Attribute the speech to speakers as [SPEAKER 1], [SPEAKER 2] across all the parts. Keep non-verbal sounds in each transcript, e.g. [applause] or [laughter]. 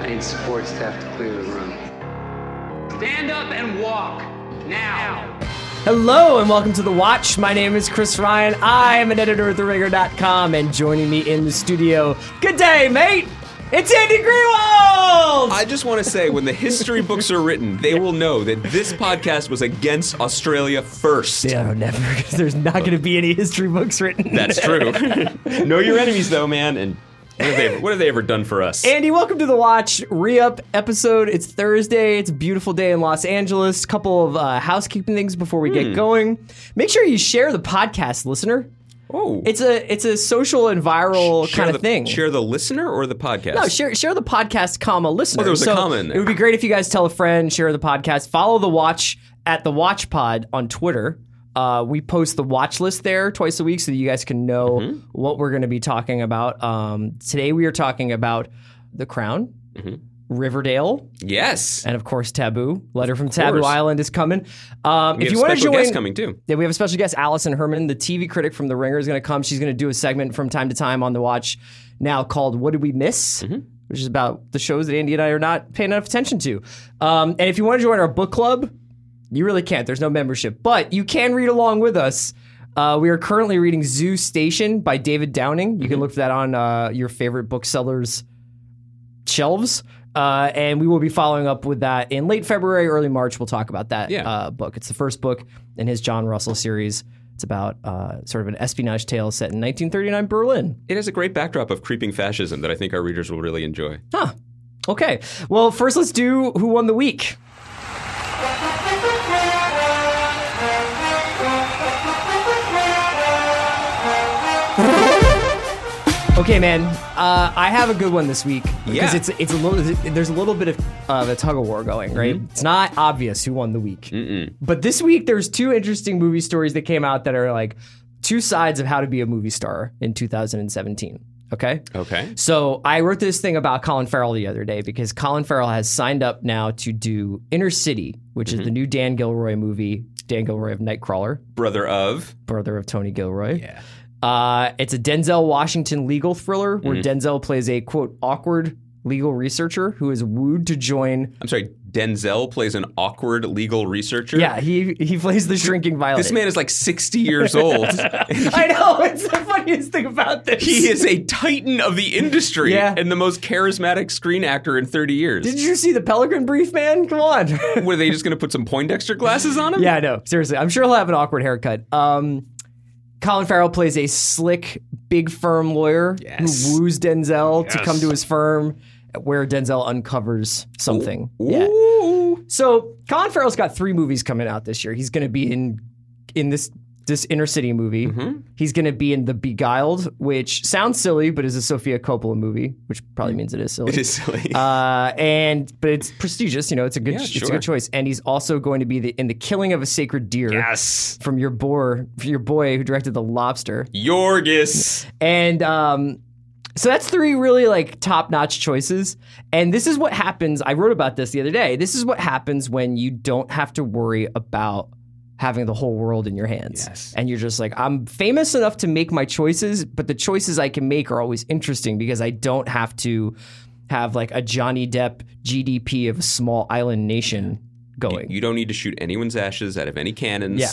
[SPEAKER 1] I need support staff to clear the room. Stand up and walk now.
[SPEAKER 2] Hello and welcome to The Watch. My name is Chris Ryan. I am an editor at TheRinger.com and joining me in the studio, good day, mate! It's Andy Greenwald!
[SPEAKER 3] I just want to say, when the history books are written, they will know that this podcast was against Australia first.
[SPEAKER 2] Yeah, never, because there's not going to be any history books written.
[SPEAKER 3] That's true. [laughs] know your enemies, though, man. And what have, they ever, what have they ever done for us?
[SPEAKER 2] Andy, welcome to The Watch re-up episode. It's Thursday. It's a beautiful day in Los Angeles. Couple of uh, housekeeping things before we get going. Make sure you share the podcast, listener.
[SPEAKER 3] oh,
[SPEAKER 2] It's a it's a social and viral
[SPEAKER 3] share
[SPEAKER 2] kind
[SPEAKER 3] the,
[SPEAKER 2] of thing.
[SPEAKER 3] Share the listener or the podcast?
[SPEAKER 2] No, share share the podcast, comma listener.
[SPEAKER 3] Oh, there was a comma in there.
[SPEAKER 2] It would be great if you guys tell a friend, share the podcast, follow the watch at the Watch Pod on Twitter. Uh, we post the watch list there twice a week so that you guys can know
[SPEAKER 3] Mm-hmm.
[SPEAKER 2] what we're going to be talking about. Um, today we are talking about The Crown,
[SPEAKER 3] Mm-hmm.
[SPEAKER 2] Riverdale,
[SPEAKER 3] yes.
[SPEAKER 2] and of course Taboo. Letter from Taboo. Island is coming. Um,
[SPEAKER 3] We
[SPEAKER 2] if
[SPEAKER 3] have
[SPEAKER 2] you want to join,
[SPEAKER 3] guests coming too.
[SPEAKER 2] yeah, we have a special guest, Alison Herman, the TV critic from The Ringer, is going to come. She's going to do a segment from time to time on the watch now called "What Did We Miss,"
[SPEAKER 3] Mm-hmm.
[SPEAKER 2] which is about the shows that Andy and I are not paying enough attention to. Um, and if you want to join our book club, you really can't. There's no membership, but you can read along with us. Uh, we are currently reading Zoo Station by David Downing. You
[SPEAKER 3] Mm-hmm.
[SPEAKER 2] can look for that on uh, your favorite booksellers shelves. Uh, and we will be following up with that in late February, early March. We'll talk about that
[SPEAKER 3] Yeah.
[SPEAKER 2] uh, book. It's the first book in his John Russell series. It's about uh, sort of an espionage tale set in 1939 Berlin.
[SPEAKER 3] It has a great backdrop of creeping fascism that I think our readers will really enjoy.
[SPEAKER 2] Huh. Okay. Well, first let's do Who Won the Week. Okay, man. Uh, I have a good one this week because
[SPEAKER 3] Yeah.
[SPEAKER 2] it's it's a little there's a little bit of uh, a tug of war going, right? It's not obvious who won the week, but this week there's two interesting movie stories that came out that are like two sides of how to be a movie star in 2017. Okay.
[SPEAKER 3] Okay.
[SPEAKER 2] So I wrote this thing about Colin Farrell the other day because Colin Farrell has signed up now to do Inner City, which is the new Dan Gilroy movie. Dan Gilroy of Nightcrawler,
[SPEAKER 3] Brother of.
[SPEAKER 2] brother of Tony Gilroy. Yeah. Uh, it's a Denzel Washington legal thriller where Denzel plays a quote awkward legal researcher who is wooed to join.
[SPEAKER 3] I'm sorry, Denzel plays an awkward legal researcher.
[SPEAKER 2] Yeah, he he plays the shrinking violet.
[SPEAKER 3] This man is like 60 years [laughs] old.
[SPEAKER 2] I know it's the funniest thing about this.
[SPEAKER 3] he is a titan of the industry
[SPEAKER 2] Yeah.
[SPEAKER 3] and the most charismatic screen actor in 30 years.
[SPEAKER 2] Did you see the Pelican Brief, man? Come on.
[SPEAKER 3] Were they just going to put some Poindexter glasses on him?
[SPEAKER 2] Yeah, no, seriously. I'm sure he'll have an awkward haircut. Um, Colin Farrell plays a slick, big firm lawyer
[SPEAKER 3] Yes.
[SPEAKER 2] who woos Denzel to come to his firm where Denzel uncovers something. Yeah.
[SPEAKER 3] Ooh.
[SPEAKER 2] So Colin Farrell's got three movies coming out this year. He's going to be in in this this inner city movie.
[SPEAKER 3] Mm-hmm.
[SPEAKER 2] He's going to be in The Beguiled, which sounds silly, but is a Sofia Coppola movie, which probably means it is silly.
[SPEAKER 3] It is silly. [laughs]
[SPEAKER 2] Uh, and but it's prestigious, you know. It's a good,
[SPEAKER 3] Yeah,
[SPEAKER 2] it's a good choice. And he's also going to be the, in the Killing of a Sacred Deer
[SPEAKER 3] yes.
[SPEAKER 2] from your boy, your boy who directed The Lobster.
[SPEAKER 3] Yorgos.
[SPEAKER 2] And um, so that's three really like top notch choices. And this is what happens. I wrote about this the other day. This is what happens when you don't have to worry about having the whole world in your hands.
[SPEAKER 3] Yes.
[SPEAKER 2] And you're just like, I'm famous enough to make my choices, but the choices I can make are always interesting because I don't have to have like a Johnny Depp GDP of a small island nation going.
[SPEAKER 3] You don't need to shoot anyone's ashes out of any cannons.
[SPEAKER 2] Yeah.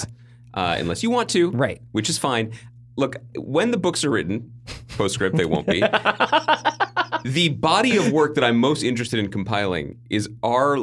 [SPEAKER 3] Uh, unless you want to.
[SPEAKER 2] Right.
[SPEAKER 3] Which is fine. Look, when the books are written, postscript, they won't be. [laughs] the body of work that I'm most interested in compiling is our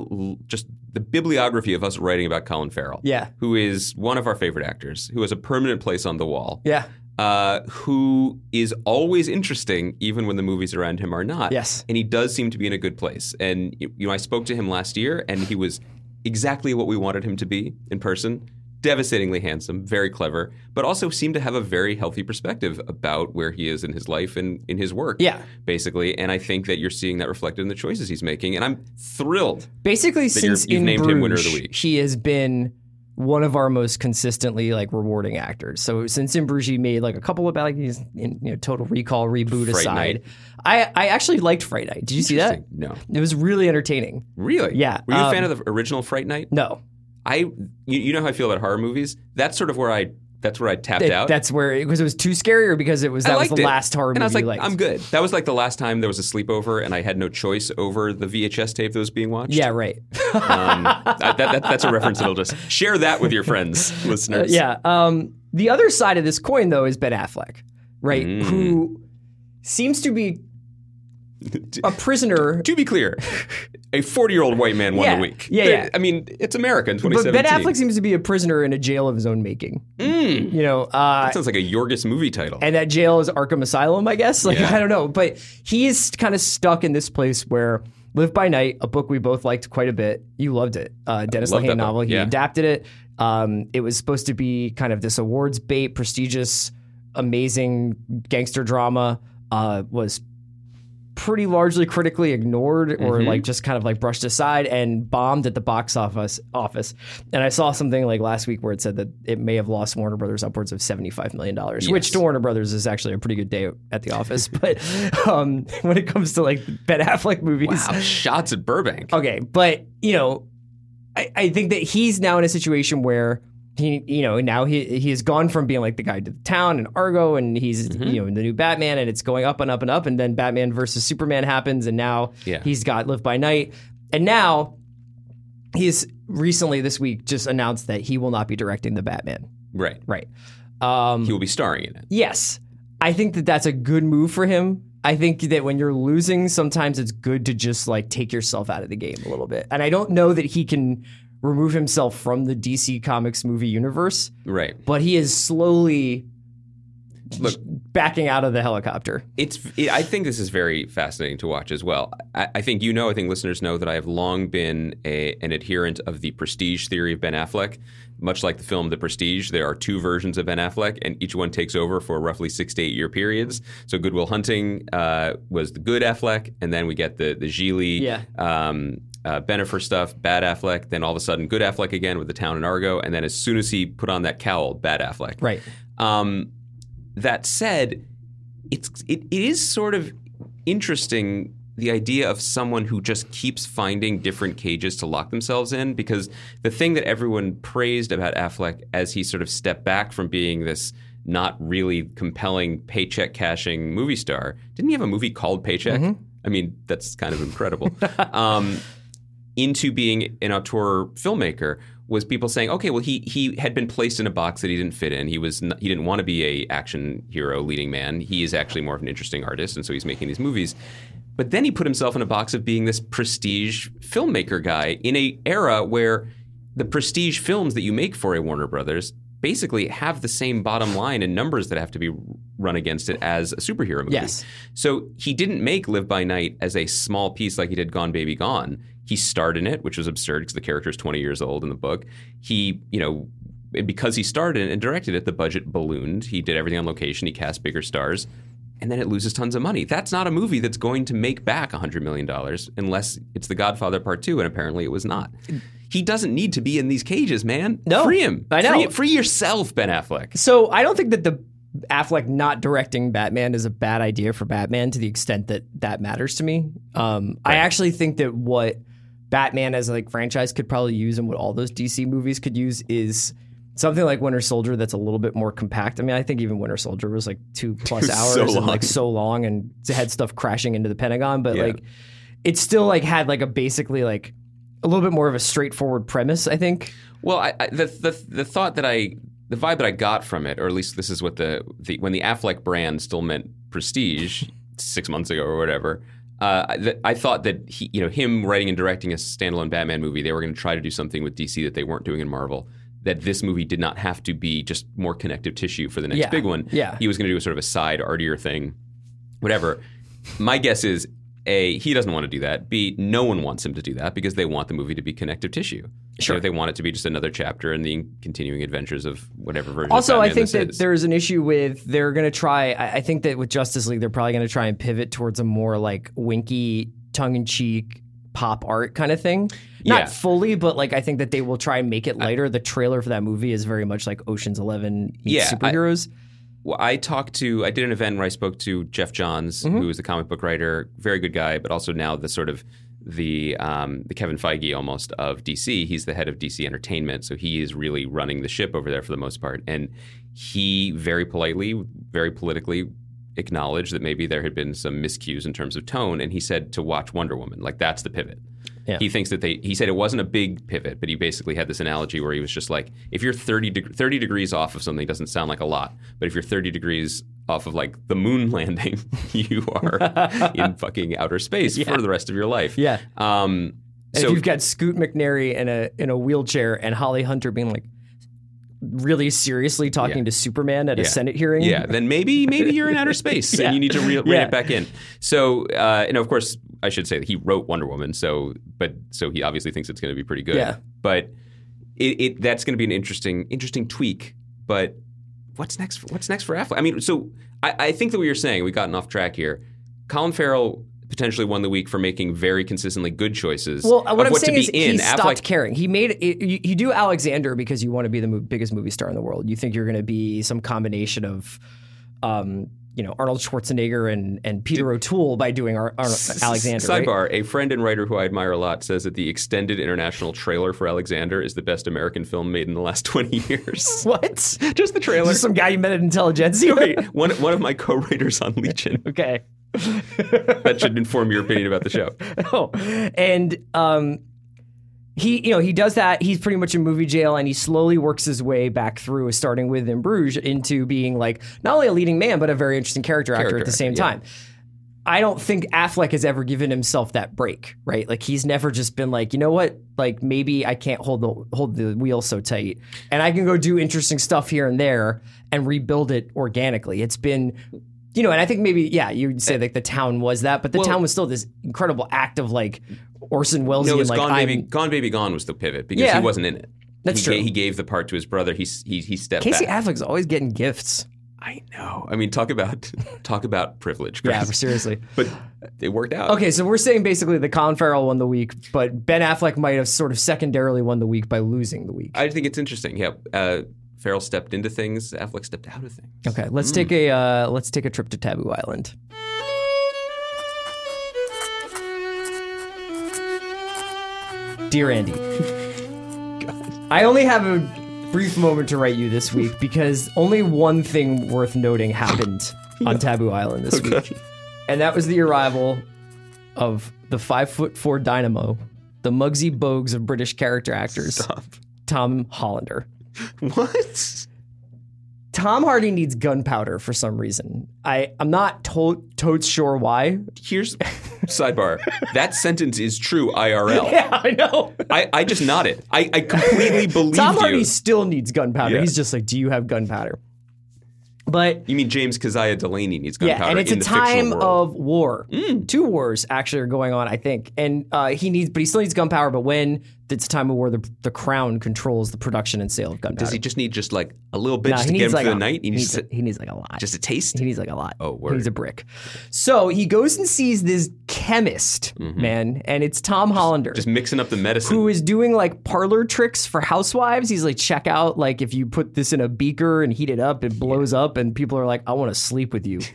[SPEAKER 3] just the bibliography of us writing about Colin Farrell.
[SPEAKER 2] Yeah.
[SPEAKER 3] Who is one of our favorite actors, who has a permanent place on the wall.
[SPEAKER 2] yeah.
[SPEAKER 3] uh, who is always interesting, even when the movies around him are not.
[SPEAKER 2] Yes.
[SPEAKER 3] and he does seem to be in a good place. And you know, I spoke to him last year, and he was exactly what we wanted him to be in person. Devastatingly handsome, very clever, but also seemed to have a very healthy perspective about where he is in his life and in his work.
[SPEAKER 2] Yeah.
[SPEAKER 3] basically. And I think that you're seeing that reflected in the choices he's making. And I'm thrilled.
[SPEAKER 2] Basically, since
[SPEAKER 3] you've
[SPEAKER 2] in
[SPEAKER 3] named
[SPEAKER 2] Bruges,
[SPEAKER 3] him winner of the week.
[SPEAKER 2] he has been one of our most consistently like rewarding actors. So since in Bruges, he made like a couple of like he's in you know Total Recall reboot
[SPEAKER 3] Fright
[SPEAKER 2] aside.
[SPEAKER 3] Night.
[SPEAKER 2] I I actually liked Fright Night. Did you see that?
[SPEAKER 3] No,
[SPEAKER 2] It was really entertaining.
[SPEAKER 3] really.
[SPEAKER 2] Yeah,
[SPEAKER 3] Were you a
[SPEAKER 2] um,
[SPEAKER 3] fan of the original Fright Night?
[SPEAKER 2] No,
[SPEAKER 3] I, you, you know how I feel about horror movies. That's sort of where I That's where I tapped
[SPEAKER 2] It-
[SPEAKER 3] out.
[SPEAKER 2] That's where because it was too scary, or because it was that was the
[SPEAKER 3] it.
[SPEAKER 2] last horror
[SPEAKER 3] and
[SPEAKER 2] movie
[SPEAKER 3] I was like, I'm good. That was like the last time there was a sleepover, and I had no choice over the VHS tape that was being watched.
[SPEAKER 2] Yeah, right.
[SPEAKER 3] um, that, that, that's a reference that'll just share that with your friends, [laughs] listeners.
[SPEAKER 2] yeah. Um, the other side of this coin, though, is Ben Affleck, right?
[SPEAKER 3] Mm.
[SPEAKER 2] Who seems to be a prisoner. [laughs]
[SPEAKER 3] To be clear, a 40 year old white man won
[SPEAKER 2] Yeah.
[SPEAKER 3] the week.
[SPEAKER 2] Yeah, yeah.
[SPEAKER 3] I mean, it's America in 2017.
[SPEAKER 2] But
[SPEAKER 3] 2017.
[SPEAKER 2] Ben Affleck seems to be a prisoner in a jail of his own making.
[SPEAKER 3] Mm.
[SPEAKER 2] You know, uh,
[SPEAKER 3] That sounds like a Yorgos movie title.
[SPEAKER 2] and that jail is Arkham Asylum, I guess. Like
[SPEAKER 3] Yeah.
[SPEAKER 2] I don't know, but he is kind of stuck in this place where Live by Night, a book we both liked quite a bit. You loved it, uh, Dennis Lehane novel. He
[SPEAKER 3] yeah.
[SPEAKER 2] adapted it. Um, it was supposed to be kind of this awards bait, prestigious, amazing gangster drama. Uh, was pretty largely critically ignored or
[SPEAKER 3] Mm-hmm.
[SPEAKER 2] like just kind of like brushed aside and bombed at the box office office. And I saw something like last week where it said that it may have lost Warner Brothers upwards of $75 million, which to Warner Brothers is actually a pretty good day at the office. [laughs] but um, when it comes to like Ben Affleck movies,
[SPEAKER 3] wow, shots at Burbank.
[SPEAKER 2] okay. But, you know, I, I think that he's now in a situation where he, you know, now he he has gone from being like the guy to the town and Argo, and he's
[SPEAKER 3] Mm-hmm.
[SPEAKER 2] you know the new Batman, and it's going up and up and up, and then Batman versus Superman happens, and now
[SPEAKER 3] Yeah.
[SPEAKER 2] he's got Live by Night, and now he's recently this week just announced that he will not be directing the Batman.
[SPEAKER 3] Right.
[SPEAKER 2] Right. Um,
[SPEAKER 3] He will be starring in it.
[SPEAKER 2] Yes. I think that that's a good move for him. I think that when you're losing, sometimes it's good to just like take yourself out of the game a little bit. And I don't know that he can remove himself from the DC Comics movie universe,
[SPEAKER 3] Right.
[SPEAKER 2] but he is slowly
[SPEAKER 3] Look,
[SPEAKER 2] backing out of the helicopter.
[SPEAKER 3] It's. It, I think this is very fascinating to watch as well. I, I think you know. I think listeners know that I have long been a, an adherent of the prestige theory of Ben Affleck. Much like the film The Prestige, there are two versions of Ben Affleck, and each one takes over for roughly six to eight year periods. So Good Will Hunting uh, was the good Affleck, and then we get the the Gigli,
[SPEAKER 2] Yeah.
[SPEAKER 3] um, uh, Bennifer stuff, bad Affleck. Then all of a sudden, good Affleck again with the Town and Argo, and then as soon as he put on that cowl, bad Affleck.
[SPEAKER 2] Right.
[SPEAKER 3] Um, that said, it's it, it is sort of interesting the idea of someone who just keeps finding different cages to lock themselves in because the thing that everyone praised about Affleck as he sort of stepped back from being this not really compelling paycheck cashing movie star didn't he have a movie called Paycheck? I mean, that's kind of incredible. [laughs] um, into being an auteur filmmaker was people saying, okay, well, he he had been placed in a box that he didn't fit in. He was n he didn't want to be a action hero leading man. He is actually more of an interesting artist, and so he's making these movies. But then he put himself in a box of being this prestige filmmaker guy in a era where the prestige films that you make for a Warner Brothers basically have the same bottom line and numbers that have to be run against it as a superhero movie.
[SPEAKER 2] Yes.
[SPEAKER 3] So he didn't make Live by Night as a small piece like he did Gone Baby Gone. He starred in it, which was absurd because the character is 20 years old in the book. He, you know, because he starred in it and directed it, the budget ballooned. He did everything on location. He cast bigger stars. And then it loses tons of money. That's not a movie that's going to make back $100 million unless it's The Godfather Part 2, and apparently it was not. He doesn't need to be in these cages, man.
[SPEAKER 2] No,
[SPEAKER 3] Free him.
[SPEAKER 2] I know.
[SPEAKER 3] Free, free yourself, Ben Affleck.
[SPEAKER 2] So I don't think that the Affleck not directing Batman is a bad idea for Batman to the extent that that matters to me. Um, I actually think that what Batman as like franchise could probably use and what all those DC movies could use is something like Winter Soldier that's a little bit more compact. I mean, I think even Winter Soldier was like two [laughs] plus hours
[SPEAKER 3] so
[SPEAKER 2] and
[SPEAKER 3] long.
[SPEAKER 2] like so long and had stuff crashing into the Pentagon, but
[SPEAKER 3] Yeah.
[SPEAKER 2] like it still like had like a basically like a little bit more of a straightforward premise. I think.
[SPEAKER 3] Well, I, I, the, the the thought that I the vibe that I got from it, or at least this is what the, the when the Affleck brand still meant prestige [laughs] six months ago or whatever. Uh, that I thought that he, you know, him writing and directing a standalone Batman movie, they were going to try to do something with DC that they weren't doing in Marvel. That this movie did not have to be just more connective tissue for the next
[SPEAKER 2] Yeah.
[SPEAKER 3] big one.
[SPEAKER 2] Yeah.
[SPEAKER 3] he was going to do a sort of a side artier thing, whatever. My guess is a he doesn't want to do that. B no one wants him to do that because they want the movie to be connective tissue.
[SPEAKER 2] Sure.
[SPEAKER 3] Know, they want it to be just another chapter in the continuing adventures of whatever version. Of
[SPEAKER 2] the
[SPEAKER 3] phone.
[SPEAKER 2] Also,
[SPEAKER 3] I think
[SPEAKER 2] that
[SPEAKER 3] is.
[SPEAKER 2] there's an issue with they're going to try. I I think that with Justice League, they're probably going to try and pivot towards a more like winky, tongue in cheek pop art kind of thing. Not
[SPEAKER 3] Yeah.
[SPEAKER 2] fully, but like I think that they will try and make it lighter. the trailer for that movie is very much like Ocean's Eleven meets
[SPEAKER 3] Yeah, I-
[SPEAKER 2] superheroes.
[SPEAKER 3] Well, I talked to, I did an event where I spoke to Geoff Johns,
[SPEAKER 2] Mm-hmm.
[SPEAKER 3] who is a comic book writer, very good guy, but also now the sort of the um, the Kevin Feige almost of DC. He's the head of DC Entertainment, so he is really running the ship over there for the most part. And he very politely, very politically acknowledged that maybe there had been some miscues in terms of tone, and he said to watch Wonder Woman. Like that's the pivot.
[SPEAKER 2] Yeah.
[SPEAKER 3] He thinks that they. He said it wasn't a big pivot, but he basically had this analogy where he was just like, if you're 30, deg- 30 degrees off of something, it doesn't sound like a lot, but if you're 30 degrees off of like the moon [laughs] landing, you are [laughs] in fucking outer space for the rest of your life.
[SPEAKER 2] Yeah.
[SPEAKER 3] Um, so
[SPEAKER 2] if you've got Scoot McNairy in a in a wheelchair and Holly Hunter being like really seriously talking
[SPEAKER 3] Yeah.
[SPEAKER 2] to Superman at a Senate hearing.
[SPEAKER 3] Yeah, then maybe maybe you're in outer [laughs] space
[SPEAKER 2] Yeah.
[SPEAKER 3] and you need to re- rein
[SPEAKER 2] Yeah.
[SPEAKER 3] it back in. So, uh, and of course, I should say that he wrote Wonder Woman. So, but so he obviously thinks it's going to be pretty good.
[SPEAKER 2] Yeah.
[SPEAKER 3] But it, it that's going to be an interesting interesting tweak. But what's next? For, what's next for Affleck? I mean, so I, I think that what you're saying, we've gotten off track here. Colin Farrell potentially won the week for making very consistently good choices.
[SPEAKER 2] Well, what I'm
[SPEAKER 3] what
[SPEAKER 2] saying
[SPEAKER 3] to
[SPEAKER 2] is
[SPEAKER 3] be in.
[SPEAKER 2] he stopped
[SPEAKER 3] Affleck,
[SPEAKER 2] caring. He made it. You, you do Alexander because you want to be the mo- biggest movie star in the world. You think you're going to be some combination of, um, you know, Arnold Schwarzenegger and and Peter O'Toole by doing Ar- Alexander. right?
[SPEAKER 3] Sidebar: A friend and writer who I admire a lot says that the extended international trailer for Alexander is the best American film made in the last [laughs] twenty years. [laughs]
[SPEAKER 2] What?
[SPEAKER 3] Just the trailer.
[SPEAKER 2] Just some guy you met at Intelligentsia. [laughs]
[SPEAKER 3] Wait, one one of my co-writers on Legion.
[SPEAKER 2] okay.
[SPEAKER 3] That should inform your opinion about the show.
[SPEAKER 2] Oh, and um, he, mm-hmm. you know, he does that. He's pretty much in movie jail, and he slowly works his way back through, starting with In Bruges, into being like not only a leading man but a very interesting character, actor at the same
[SPEAKER 3] yeah.
[SPEAKER 2] time. I don't think Affleck has ever given himself that break, right? Like he's never just been like, you know what? Like maybe I can't hold the hold the wheel so tight, and I can go do interesting stuff here and there and rebuild it organically. It's been, you know, and I think maybe yeah, you'd say like the town was that, but the
[SPEAKER 3] Well-
[SPEAKER 2] town was still this incredible act of like Orson Welles.
[SPEAKER 3] No, it was
[SPEAKER 2] like
[SPEAKER 3] Gone
[SPEAKER 2] I'm-
[SPEAKER 3] Baby. Gone Baby Gone was the pivot because
[SPEAKER 2] Yeah.
[SPEAKER 3] he wasn't in it.
[SPEAKER 2] That's
[SPEAKER 3] he
[SPEAKER 2] true.
[SPEAKER 3] Gave, he gave the part to his brother. He he he stepped
[SPEAKER 2] Casey
[SPEAKER 3] back.
[SPEAKER 2] Affleck's always getting gifts.
[SPEAKER 3] I know. I mean, talk about [laughs] talk about privilege.
[SPEAKER 2] Yeah, seriously. [laughs]
[SPEAKER 3] but it worked out.
[SPEAKER 2] Okay, so we're saying basically the Colin Farrell won the week, but Ben Affleck might have sort of secondarily won the week by losing the week.
[SPEAKER 3] I think it's interesting. Yeah, uh, Farrell stepped into things. Affleck stepped out of things.
[SPEAKER 2] Okay, let's
[SPEAKER 3] Hmm.
[SPEAKER 2] take a uh, let's take a trip to Taboo Island. Dear Andy, [laughs] I only have a brief moment to write you this week because only one thing worth noting happened [laughs] on Taboo Island this week, and that was the arrival of the five foot four dynamo, the Muggsy Bogues of British character actors, Tom Hollander. [laughs]
[SPEAKER 3] What?
[SPEAKER 2] Tom Hardy needs gunpowder for some reason. I I'm not to- totes sure why.
[SPEAKER 3] Here's sidebar. that sentence is true IRL. [laughs]
[SPEAKER 2] Yeah, I know.
[SPEAKER 3] I, I just nodded. I, I completely believe [laughs]
[SPEAKER 2] Tom
[SPEAKER 3] you.
[SPEAKER 2] Hardy still needs gunpowder.
[SPEAKER 3] Yeah.
[SPEAKER 2] He's just like, do you have gunpowder? But
[SPEAKER 3] You mean James Keziah Delaney needs gunpowder?
[SPEAKER 2] yeah, and it's a time of war. Two wars actually are going on, I think. And uh, he needs, but he still needs gunpowder. But when it's a time of war, the the crown controls the production and sale of gunpowder.
[SPEAKER 3] Does he just need just like a little bit just to get him
[SPEAKER 2] like
[SPEAKER 3] through
[SPEAKER 2] a,
[SPEAKER 3] the night? He
[SPEAKER 2] he
[SPEAKER 3] needs
[SPEAKER 2] needs,
[SPEAKER 3] to,
[SPEAKER 2] he needs like a lot.
[SPEAKER 3] just a taste.
[SPEAKER 2] He needs like a lot.
[SPEAKER 3] Oh,
[SPEAKER 2] He needs a brick. So he goes and sees this chemist, man, and it's Tom Hollander.
[SPEAKER 3] Mm-hmm. Just mixing up the medicine.
[SPEAKER 2] who is doing like parlor tricks for housewives. He's like, check out, like, if you put this in a beaker and heat it up, it blows up, and people are like, I want to sleep with you. [laughs]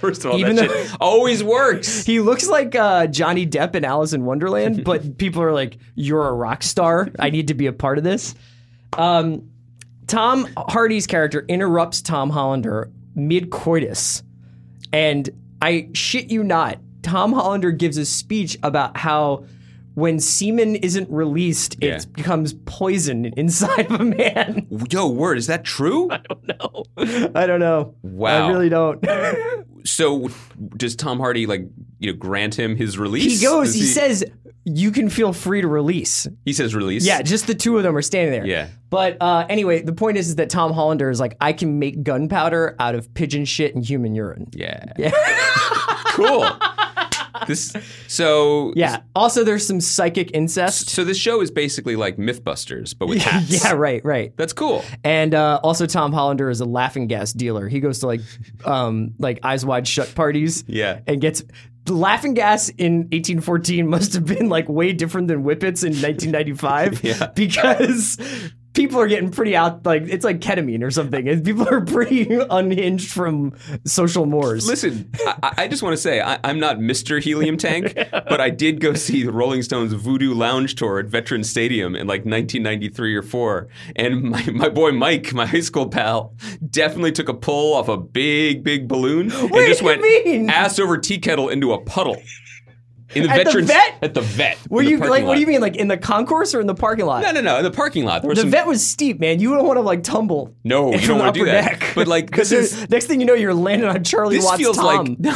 [SPEAKER 3] First of all,
[SPEAKER 2] even
[SPEAKER 3] that
[SPEAKER 2] though-
[SPEAKER 3] shit always works. [laughs]
[SPEAKER 2] He looks like uh, Johnny Depp in Alice in Wonderland, [laughs] but people are like, you're a rock star. I need to be a part of this. Um, Tom Hardy's character interrupts Tom Hollander mid coitus. And I shit you not, Tom Hollander gives a speech about how when semen isn't released,
[SPEAKER 3] Yeah.
[SPEAKER 2] it becomes poison inside of a man. [laughs]
[SPEAKER 3] Yo, word, is that true?
[SPEAKER 2] I don't know. I don't know.
[SPEAKER 3] Wow.
[SPEAKER 2] I really don't. [laughs]
[SPEAKER 3] So does Tom Hardy like you know grant him his release?
[SPEAKER 2] he goes,
[SPEAKER 3] Does
[SPEAKER 2] he, says, you can feel free to release.
[SPEAKER 3] he says release.
[SPEAKER 2] Yeah, just the two of them are standing there.
[SPEAKER 3] Yeah.
[SPEAKER 2] But uh, anyway, the point is, is that Tom Hollander is like, I can make gunpowder out of pigeon shit and human urine.
[SPEAKER 3] Yeah. Yeah. [laughs] cool. This so
[SPEAKER 2] Yeah. Also, there's some psychic incest.
[SPEAKER 3] So this show is basically like MythBusters, but with [laughs] hats.
[SPEAKER 2] yeah, right, right.
[SPEAKER 3] That's cool.
[SPEAKER 2] And uh, also, Tom Hollander is a laughing gas dealer. He goes to like, um, like eyes wide shut parties.
[SPEAKER 3] Yeah.
[SPEAKER 2] and gets the laughing gas in 1814 must have been like way different than whippets in 1995. [laughs]
[SPEAKER 3] Yeah.
[SPEAKER 2] because people are getting pretty out. Like it's like ketamine or something. [laughs] People are pretty [laughs] unhinged from social mores.
[SPEAKER 3] Listen, I, I just want to say I, I'm not Mr. Helium Tank, [laughs] but I did go see the Rolling Stones Voodoo Lounge tour at Veterans Stadium in like 1993 or four, and my, my boy Mike, my high school pal, definitely took a pull off a big, big balloon and just went
[SPEAKER 2] mean?
[SPEAKER 3] ass over tea kettle into a puddle. In the
[SPEAKER 2] At the vet?
[SPEAKER 3] at the vet.
[SPEAKER 2] Were you like? What do you mean? Like in the concourse or in the parking lot?
[SPEAKER 3] No, no, no. In the parking lot,
[SPEAKER 2] The
[SPEAKER 3] some.
[SPEAKER 2] vet was steep, man. You don't want to like tumble.
[SPEAKER 3] No, you don't wanna do that.
[SPEAKER 2] deck.
[SPEAKER 3] But, like,
[SPEAKER 2] because
[SPEAKER 3] this [laughs] is-
[SPEAKER 2] next thing you know, you're landing on Charlie
[SPEAKER 3] this
[SPEAKER 2] Watts'
[SPEAKER 3] feels
[SPEAKER 2] Tom. [laughs]
[SPEAKER 3] like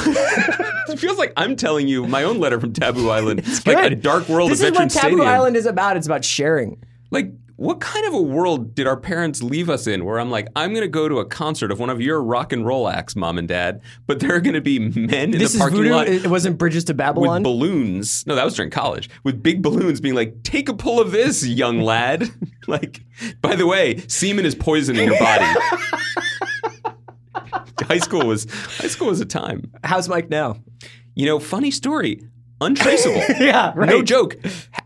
[SPEAKER 3] it feels like I'm telling you my own letter from Taboo [laughs] Island, It's like a dark world
[SPEAKER 2] This
[SPEAKER 3] of
[SPEAKER 2] is what Taboo
[SPEAKER 3] Stadium.
[SPEAKER 2] Island is about. It's about sharing.
[SPEAKER 3] Like, what kind of a world did our parents leave us in where I'm like, I'm going to go to a concert of one of your rock and roll acts, mom and dad, but there are going to be men in
[SPEAKER 2] This
[SPEAKER 3] the parking
[SPEAKER 2] voodoo.
[SPEAKER 3] lot
[SPEAKER 2] It wasn't Bridges to Babylon?
[SPEAKER 3] with balloons. No, that was during college. With big balloons being like, take a pull of this, young lad. [laughs] like, by the way, semen is poisoning your body. [laughs] high school was high school was a time.
[SPEAKER 2] How's Mike now?
[SPEAKER 3] You know, funny story, untraceable. [laughs]
[SPEAKER 2] Yeah, right.
[SPEAKER 3] No joke.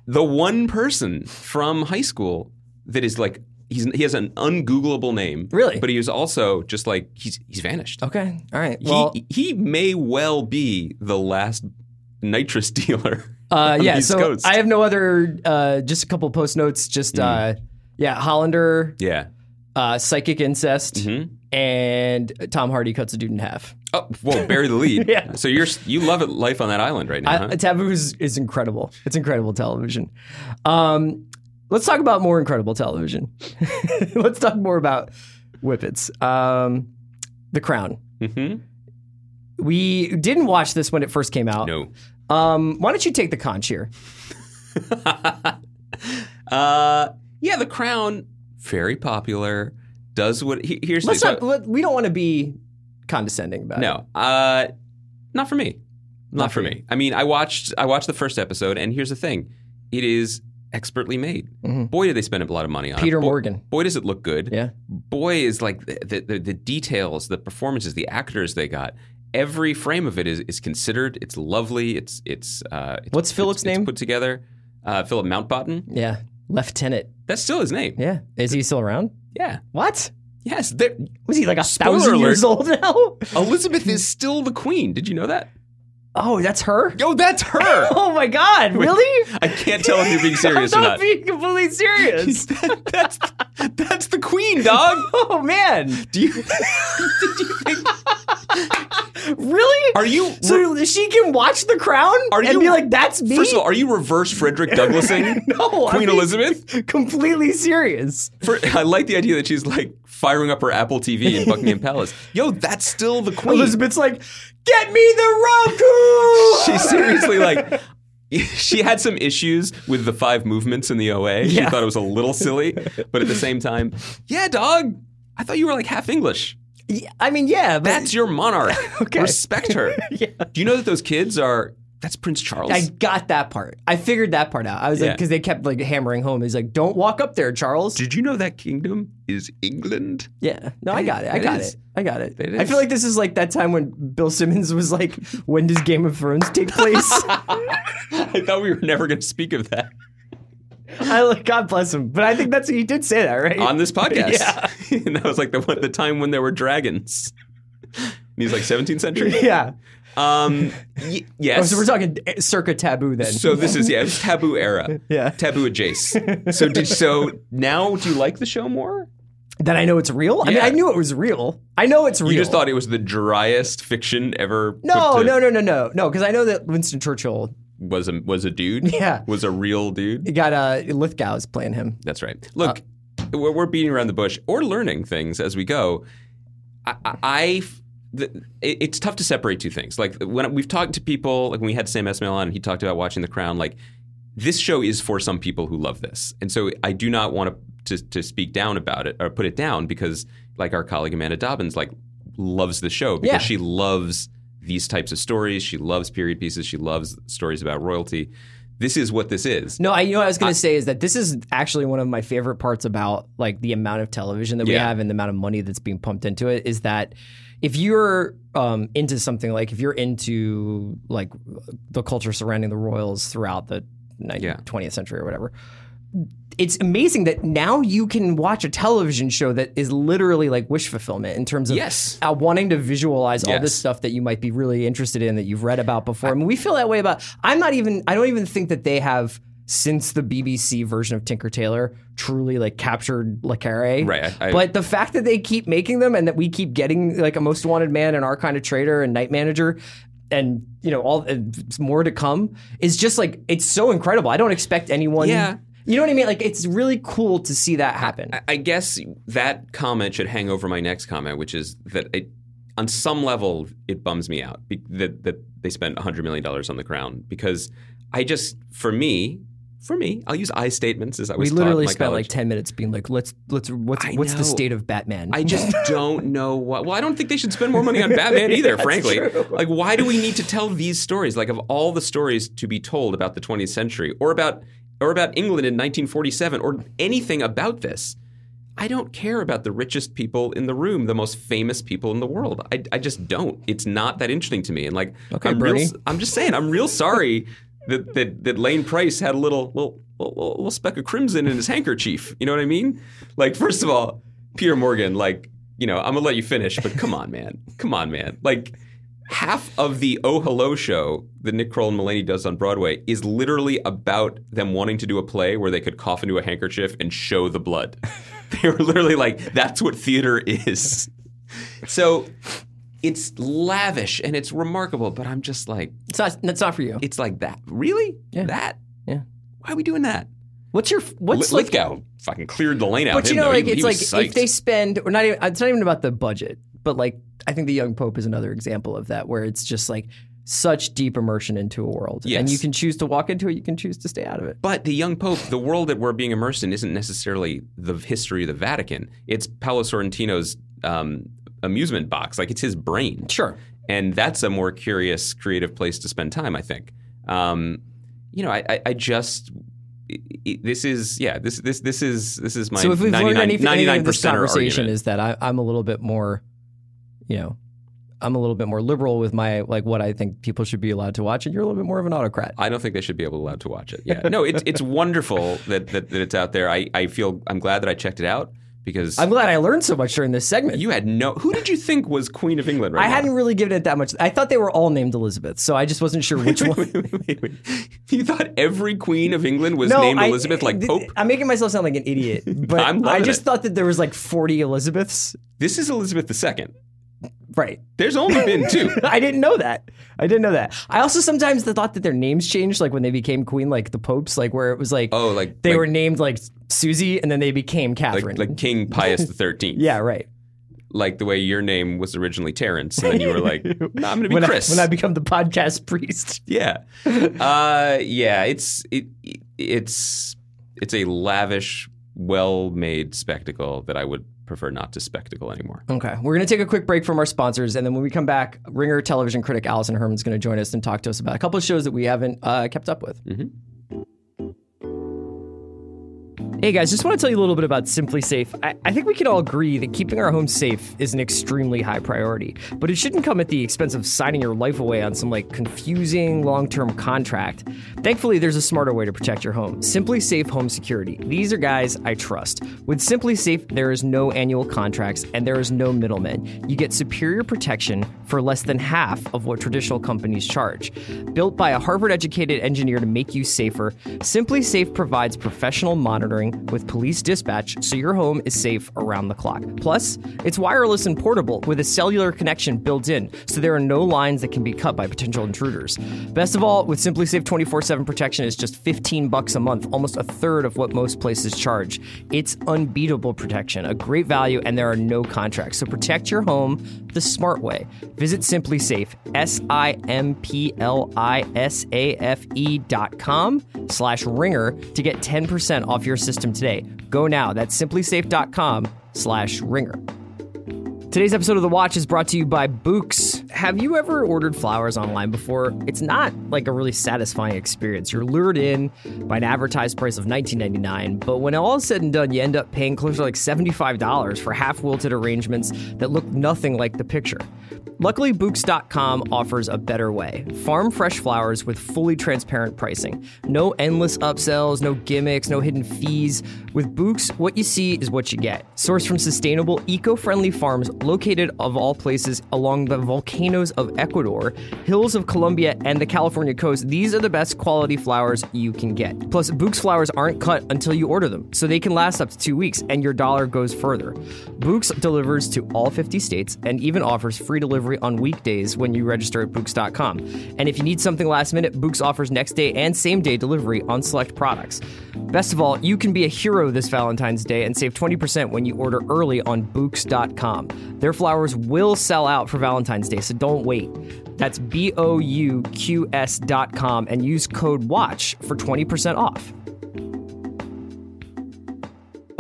[SPEAKER 3] The one person from high school that is like he's he has an ungoogleable name.
[SPEAKER 2] Really?
[SPEAKER 3] But he was also just like he's he's vanished.
[SPEAKER 2] Okay, all right. Well,
[SPEAKER 3] he he may well be the last nitrous [laughs] dealer.
[SPEAKER 2] uh, yeah. So
[SPEAKER 3] Coast.
[SPEAKER 2] I have no other. Uh, just a couple post notes. Just uh, yeah, Hollander,
[SPEAKER 3] yeah.
[SPEAKER 2] uh, psychic incest,
[SPEAKER 3] Mhm.
[SPEAKER 2] and Tom Hardy cuts a dude in half.
[SPEAKER 3] Oh, whoa, bury the lead. [laughs]
[SPEAKER 2] Yeah.
[SPEAKER 3] So you're you love it life on that island right now,
[SPEAKER 2] I,
[SPEAKER 3] huh?
[SPEAKER 2] Taboo is, is incredible. It's incredible television. Um, let's talk about more incredible television. [laughs] let's talk more about Whippets. Um, the Crown.
[SPEAKER 3] Mhm.
[SPEAKER 2] We didn't watch this when it first came out.
[SPEAKER 3] No.
[SPEAKER 2] Um, why don't you take the conch here? [laughs]
[SPEAKER 3] Uh, yeah, The Crown, very popular. Does what? he- Here's
[SPEAKER 2] Let's
[SPEAKER 3] the,
[SPEAKER 2] not. let- we don't want to be condescending about it.
[SPEAKER 3] No, uh, not for me. Not,
[SPEAKER 2] Not
[SPEAKER 3] for
[SPEAKER 2] for
[SPEAKER 3] me. I mean, I watched I watched the first episode, and here's the thing: it is expertly made.
[SPEAKER 2] Mhm.
[SPEAKER 3] Boy, did they spend a lot of money on
[SPEAKER 2] Peter
[SPEAKER 3] it. Boy,
[SPEAKER 2] Morgan.
[SPEAKER 3] Boy, does it look good.
[SPEAKER 2] Yeah.
[SPEAKER 3] Boy, is like the, the the details, the performances, the actors they got. Every frame of it is, is considered. It's lovely. It's it's. Uh, it's
[SPEAKER 2] What's Philip's name?
[SPEAKER 3] put together. Uh, Philip Mountbatten.
[SPEAKER 2] Yeah. Lieutenant.
[SPEAKER 3] That's still his name.
[SPEAKER 2] Yeah. Is he still around?
[SPEAKER 3] Yeah.
[SPEAKER 2] What?
[SPEAKER 3] Yes.
[SPEAKER 2] Was he like a thousand
[SPEAKER 3] alert.
[SPEAKER 2] years old now? [laughs]
[SPEAKER 3] Elizabeth is still the queen. Did you know that?
[SPEAKER 2] Oh, that's her.
[SPEAKER 3] Yo, that's her. [laughs]
[SPEAKER 2] Oh my God! Really?
[SPEAKER 3] I can't tell if you're being [laughs] serious
[SPEAKER 2] I'm
[SPEAKER 3] or
[SPEAKER 2] not
[SPEAKER 3] not.
[SPEAKER 2] being completely serious. [laughs]
[SPEAKER 3] that's that's the queen, dog.
[SPEAKER 2] oh man,
[SPEAKER 3] Do you? did you think?
[SPEAKER 2] really?
[SPEAKER 3] Are you?
[SPEAKER 2] so she can watch The Crown
[SPEAKER 3] Are
[SPEAKER 2] and
[SPEAKER 3] you-
[SPEAKER 2] be like, "That's me."
[SPEAKER 3] first of all, are you reverse Frederick Douglassing
[SPEAKER 2] no,
[SPEAKER 3] Queen Elizabeth?
[SPEAKER 2] Completely serious.
[SPEAKER 3] For, I like the idea that she's like firing up her Apple TV in Buckingham Palace. Yo, that's still the queen.
[SPEAKER 2] Elizabeth's like, "Get me the Roku."
[SPEAKER 3] She's seriously like. She had some issues with the five movements in the OA. She thought it was a little silly, but at the same time, yeah, dog. I thought you were like half English.
[SPEAKER 2] Yeah, I mean, yeah, but
[SPEAKER 3] That's your monarch. [laughs]
[SPEAKER 2] Okay.
[SPEAKER 3] Respect her. [laughs]
[SPEAKER 2] yeah.
[SPEAKER 3] Do you know that those kids are? That's Prince Charles.
[SPEAKER 2] I got that part. I figured that part out. I was like, because they kept like hammering home. He's like, "Don't walk up there, Charles."
[SPEAKER 3] Did you know that kingdom is England?
[SPEAKER 2] Yeah, no, I
[SPEAKER 3] It-
[SPEAKER 2] got it. I got it. I got it.
[SPEAKER 3] It
[SPEAKER 2] I feel like this is like that time when Bill Simmons was like, "When does Game of Thrones take place?" [laughs]
[SPEAKER 3] I thought we were never going to speak of that [laughs]
[SPEAKER 2] I like, God bless him, but I think that's he did say that, right?
[SPEAKER 3] on this podcast. [laughs]
[SPEAKER 2] Yeah.
[SPEAKER 3] and that was like the one, the time when there were dragons. And he's like 17th century.
[SPEAKER 2] yeah.
[SPEAKER 3] Um, y- [laughs] yes.
[SPEAKER 2] Oh, so we're talking circa taboo then.
[SPEAKER 3] So this is yeah, it was [laughs] taboo era.
[SPEAKER 2] Yeah.
[SPEAKER 3] Taboo adjacent. [laughs] So did so now do you like the show more?
[SPEAKER 2] that I know it's real. I mean, I knew it was real. I know it's real.
[SPEAKER 3] You just thought it was the driest fiction ever.
[SPEAKER 2] no,
[SPEAKER 3] to-
[SPEAKER 2] no, no, no, no, no, because I know that Winston Churchill,
[SPEAKER 3] Was a was a dude.
[SPEAKER 2] Yeah.
[SPEAKER 3] Was a real dude.
[SPEAKER 2] he got uh, Lithgow's playing him.
[SPEAKER 3] That's right. Look, we're, we're beating around the bush or learning things as we go. I, I I- the, it- it's tough to separate two things. Like when we've talked to people, like when we had Sam Esmail on, he talked about watching The Crown. Like this show is for some people who love this, and so I do not want to to, speak down about it or put it down because, like our colleague Amanda Dobbins, like loves the show because
[SPEAKER 2] Yeah.
[SPEAKER 3] she loves these types of stories. She loves period pieces. She loves stories about royalty. This is what this is.
[SPEAKER 2] No, I you know what I was going to say is that this is actually one of my favorite parts about like the amount of television that we
[SPEAKER 3] Yeah.
[SPEAKER 2] have and the amount of money that's being pumped into it is that if you're um, into something like if you're into like the culture surrounding the royals throughout the 19th,
[SPEAKER 3] Yeah.
[SPEAKER 2] 20th century or whatever, it's amazing that now you can watch a television show that is literally like wish fulfillment in terms of
[SPEAKER 3] Yes.
[SPEAKER 2] uh, wanting to visualize all this stuff that you might be really interested in that you've read about before. I mean, we feel that way about. I'm not even. I don't even think that they have since the BBC version of Tinker Tailor truly like captured Le Carre.
[SPEAKER 3] Right, I- I-
[SPEAKER 2] but the fact that they keep making them and that we keep getting like a Most Wanted Man and Our Kind of Traitor and Night Manager. And you know all and more to come is just like it's so incredible. I don't expect anyone.
[SPEAKER 3] Yeah.
[SPEAKER 2] You know what I mean? Like it's really cool to see that happen.
[SPEAKER 3] I- I guess that comment should hang over my next comment, which is that it, on some level it bums me out that that they spent hundred million dollars on the crown because I just for me for me I'll use I statements as I was.
[SPEAKER 2] we literally
[SPEAKER 3] taught in my
[SPEAKER 2] spent
[SPEAKER 3] college.
[SPEAKER 2] like ten minutes being like, let's let's what's
[SPEAKER 3] I
[SPEAKER 2] what's
[SPEAKER 3] know.
[SPEAKER 2] the state of Batman?
[SPEAKER 3] I just [laughs] don't know what. Well, I don't think they should spend more money on Batman [laughs] either. frankly, like why do we need to tell these stories? Like of all the stories to be told about the 20th century, or about or about England in 1947, or anything about this, I don't care about the richest people in the room, the most famous people in the world. I, I just don't. It's not that interesting to me. And like,
[SPEAKER 2] Okay,
[SPEAKER 3] I'm, real. I'm just saying, I'm real sorry [laughs] that, that that Lane Pryce had a little little, little little speck of crimson in his handkerchief. You know what I mean? Like, first of all, Peter Morgan, like, you know, I'm gonna let you finish, but come on, man, come on, man, like. Half of the Oh Hello show that Nick Kroll and Mulaney does on Broadway is literally about them wanting to do a play where they could cough into a handkerchief and show the blood. [laughs] They were literally like, "That's what theater is." So it's lavish and it's remarkable, but I'm just like,
[SPEAKER 2] it's not that's not for you.
[SPEAKER 3] it's like that. Really?
[SPEAKER 2] Yeah.
[SPEAKER 3] That?
[SPEAKER 2] Yeah.
[SPEAKER 3] Why are we doing that?
[SPEAKER 2] What's your what's
[SPEAKER 3] Li-
[SPEAKER 2] like?
[SPEAKER 3] Lithgow fucking cleared the lane out.
[SPEAKER 2] But you know,
[SPEAKER 3] though.
[SPEAKER 2] like
[SPEAKER 3] He-
[SPEAKER 2] it's
[SPEAKER 3] he
[SPEAKER 2] like
[SPEAKER 3] was
[SPEAKER 2] if they spend, or not even. It's not even about the budget, but like I think the Young Pope is another example of that, where it's just like such deep immersion into a world, and you can choose to walk into it, you can choose to stay out of it.
[SPEAKER 3] But the young pope, the world that we're being immersed in, isn't necessarily the history of the Vatican. It's Paolo Sorrentino's um, amusement box. Like it's his brain.
[SPEAKER 2] Sure.
[SPEAKER 3] and that's a more curious, creative place to spend time. I think. Um, you know, I, I, I just. This is yeah. This this this is this is my
[SPEAKER 2] so if we've learned
[SPEAKER 3] 99
[SPEAKER 2] anything, anything of this
[SPEAKER 3] 99%
[SPEAKER 2] conversation
[SPEAKER 3] argument.
[SPEAKER 2] is that I, I'm a little bit more, you know, I'm a little bit more liberal with my like what I think people should be allowed to watch, and you're a little bit more of an autocrat.
[SPEAKER 3] I don't think they should be able allowed to watch it. Yeah, no, it's it's [laughs] wonderful that, that that it's out there. I I feel I'm glad that I checked it out because
[SPEAKER 2] I'm glad I learned so much during this segment.
[SPEAKER 3] you had no. Who did you think was Queen of England? Right
[SPEAKER 2] I
[SPEAKER 3] now?
[SPEAKER 2] hadn't really given it that much. I thought they were all named Elizabeth, so I just wasn't sure which [laughs] one.
[SPEAKER 3] Wait, wait. You thought every Queen of England was named
[SPEAKER 2] I-
[SPEAKER 3] Elizabeth like Pope?
[SPEAKER 2] I'm making myself sound like an idiot, [laughs] but I just
[SPEAKER 3] it.
[SPEAKER 2] thought that there was like 40 Elizabeths.
[SPEAKER 3] This is Elizabeth II.
[SPEAKER 2] Right.
[SPEAKER 3] There's only been two. [laughs]
[SPEAKER 2] I didn't know that. I didn't know that. I also sometimes thought that their names changed, like when they became queen, like the popes, like where it was like
[SPEAKER 3] Oh, like
[SPEAKER 2] they
[SPEAKER 3] like,
[SPEAKER 2] were named like Susie and then they became Catherine.
[SPEAKER 3] like, like King Pius the [laughs] Thirteenth.
[SPEAKER 2] yeah, right.
[SPEAKER 3] like the way your name was originally Terrence, and then you were like, [laughs] no, I'm going to be
[SPEAKER 2] When I,
[SPEAKER 3] Chris.
[SPEAKER 2] when I become the podcast priest.
[SPEAKER 3] yeah, uh, yeah. It's it, it's it's a lavish, well-made spectacle that I would prefer not to spectacle anymore.
[SPEAKER 2] Okay, we're going to take a quick break from our sponsors, and then when we come back, Ringer television critic Alison Herman's going to join us and talk to us about a couple of shows that we haven't uh, kept up with. Hey guys, just want to tell you a little bit about SimpliSafe. I, I think we can all agree that keeping our home safe is an extremely high priority, but it shouldn't come at the expense of signing your life away on some like confusing long term contract. Thankfully, there's a smarter way to protect your home SimpliSafe Home Security. These are guys I trust. With SimpliSafe, there is no annual contracts and there is no middleman. You get superior protection for less than half of what traditional companies charge. Built by a Harvard educated engineer to make you safer, SimpliSafe provides professional monitoring with police dispatch so your home is safe around the clock. Plus, it's wireless and portable with a cellular connection built in, so there are no lines that can be cut by potential intruders. Best of all, with SimpliSafe 24/7 protection is just 15 bucks a month, almost a third of what most places charge. It's unbeatable protection, a great value, and there are no contracts. So protect your home the smart way. Visit SimpliSafe, S I M P L I S A F E dot com slash ringer to get 10% off your system today. Go now. That's simplisafe.com slash ringer. Today's episode of The Watch is brought to you by Bouqs. have you ever ordered flowers online before? It's not like a really satisfying experience. You're lured in by an advertised price of $19.99, but when all is said and done, you end up paying close to like $75 for half wilted arrangements that look nothing like the picture. Luckily, Bouqs.com offers a better way. Farm fresh flowers with fully transparent pricing. No endless upsells, no gimmicks, no hidden fees. With Bouqs, what you see is what you get. Sourced from sustainable, eco friendly farms located, of all places, along the volcanoes of Ecuador, hills of Colombia, and the California coast, these are the best quality flowers you can get. Plus, Bouqs flowers aren't cut until you order them, so they can last up to two weeks, and your dollar goes further. Bouqs delivers to all 50 states and even offers free delivery on weekdays when you register at Bouqs.com. And if you need something last minute, Bouqs offers next day and same day delivery on select products. Best of all, you can be a hero this Valentine's Day and save 20% when you order early on Bouqs.com. Their flowers will sell out for Valentine's Day, so don't wait. That's B O U Q S dot com and use code WATCH for 20% off.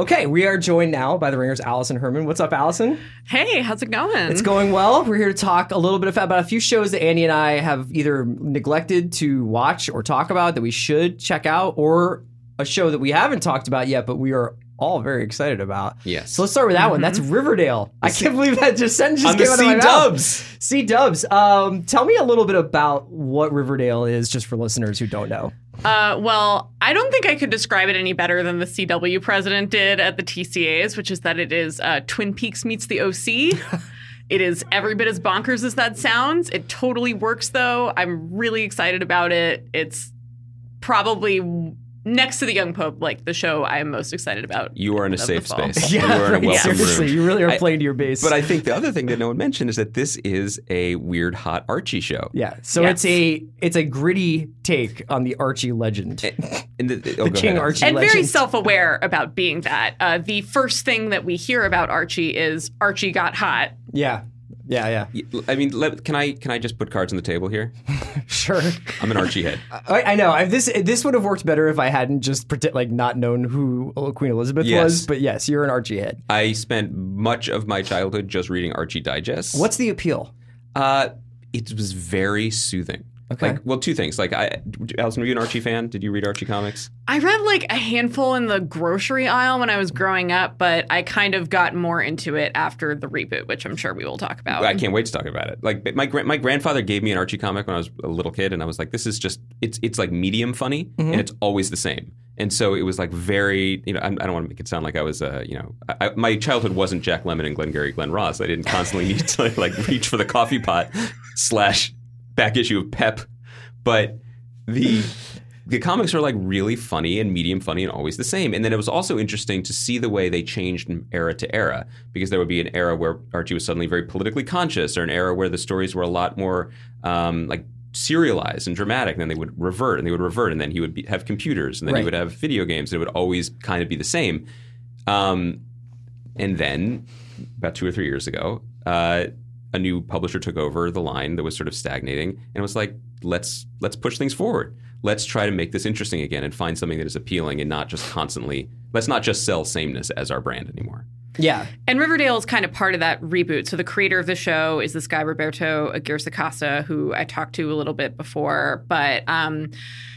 [SPEAKER 2] Okay, we are joined now by the Ringers Alison Herman. What's up, Alison?
[SPEAKER 4] Hey, how's it going?
[SPEAKER 2] It's going well. We're here to talk a little bit about a few shows that Andy and I have either neglected to watch or talk about that we should check out, or a show that we haven't talked about yet, but we are all very excited about.
[SPEAKER 3] Yes.
[SPEAKER 2] So let's start with that one. That's Riverdale. I can't believe that just sentence just
[SPEAKER 3] On the
[SPEAKER 2] came out of my
[SPEAKER 3] C
[SPEAKER 2] mouth.
[SPEAKER 3] dubs.
[SPEAKER 2] C Dubs. Um, tell me a little bit about what Riverdale is, just for listeners who don't know.
[SPEAKER 4] Uh, well, I don't think I could describe it any better than the CW president did at the TCAs, which is that it is uh, Twin Peaks meets the OC. [laughs] it is every bit as bonkers as that sounds. It totally works, though. I'm really excited about it. It's probably next to the Young Pope, like the show I am most excited about.
[SPEAKER 3] You are in a safe
[SPEAKER 4] fall.
[SPEAKER 3] space.
[SPEAKER 2] Yeah, [laughs]
[SPEAKER 3] you are in a welcome
[SPEAKER 2] seriously,
[SPEAKER 3] room.
[SPEAKER 2] you really are
[SPEAKER 3] I-
[SPEAKER 2] playing to your base.
[SPEAKER 3] But I think the [laughs] other thing that no one mentioned is that this is a weird hot Archie show.
[SPEAKER 2] yeah, so
[SPEAKER 4] Yes.
[SPEAKER 2] it's a it's a gritty take on the Archie legend,
[SPEAKER 3] And the, oh,
[SPEAKER 2] the King
[SPEAKER 3] ahead.
[SPEAKER 2] Archie
[SPEAKER 4] and
[SPEAKER 2] legend.
[SPEAKER 4] very self-aware about being that. Uh, the first thing that we hear about Archie is Archie got hot.
[SPEAKER 2] yeah, yeah, yeah.
[SPEAKER 3] I mean, let, can I can I just put cards on the table here? [laughs]
[SPEAKER 2] Sure.
[SPEAKER 3] I'm an Archie head. [laughs]
[SPEAKER 2] I, I know. I, this this would have worked better if I hadn't just pretend, like not known who Queen Elizabeth
[SPEAKER 3] Yes.
[SPEAKER 2] was. But yes, you're an Archie head.
[SPEAKER 3] I spent much of my childhood just reading Archie Digest.
[SPEAKER 2] What's the appeal?
[SPEAKER 3] Uh, it was very soothing.
[SPEAKER 2] Okay.
[SPEAKER 3] Like, well, two things. Like, I, Alison, were you an Archie fan? Did you read Archie comics?
[SPEAKER 4] I read like a handful in the grocery aisle when I was growing up, but I kind of got more into it after the reboot, which I'm sure we will talk about.
[SPEAKER 3] I can't wait to talk about it. Like, my gra- my grandfather gave me an Archie comic when I was a little kid, and I was like, this is just it's it's like medium funny,
[SPEAKER 2] Mm-hmm.
[SPEAKER 3] and it's always the same. And so it was like very, you know, I, I don't want to make it sound like I was, uh, you know, I, I, my childhood wasn't Jack Lemmon and Glengarry Glen Ross. I didn't constantly [laughs] need to like reach for the coffee pot slash back issue of Pep, but the the comics are like really funny and medium funny and always the same. And then it was also interesting to see the way they changed from era to era because there would be an era where Archie was suddenly very politically conscious, or an era where the stories were a lot more um, like serialized and dramatic. And then they would revert and they would revert, and then he would be, have computers, and then
[SPEAKER 2] Right.
[SPEAKER 3] he would have video games. And it would always kind of be the same. Um, and then about two or three years ago, uh, a new publisher took over the line that was sort of stagnating, and was like, let's let's push things forward. Let's try to make this interesting again and find something that is appealing and not just constantly. Let's not just sell sameness as our brand anymore.
[SPEAKER 2] Yeah.
[SPEAKER 4] And Riverdale is kind of part of that reboot. So the creator of the show is this guy Roberto Aguirre Sacasa, who I talked to a little bit before. But um,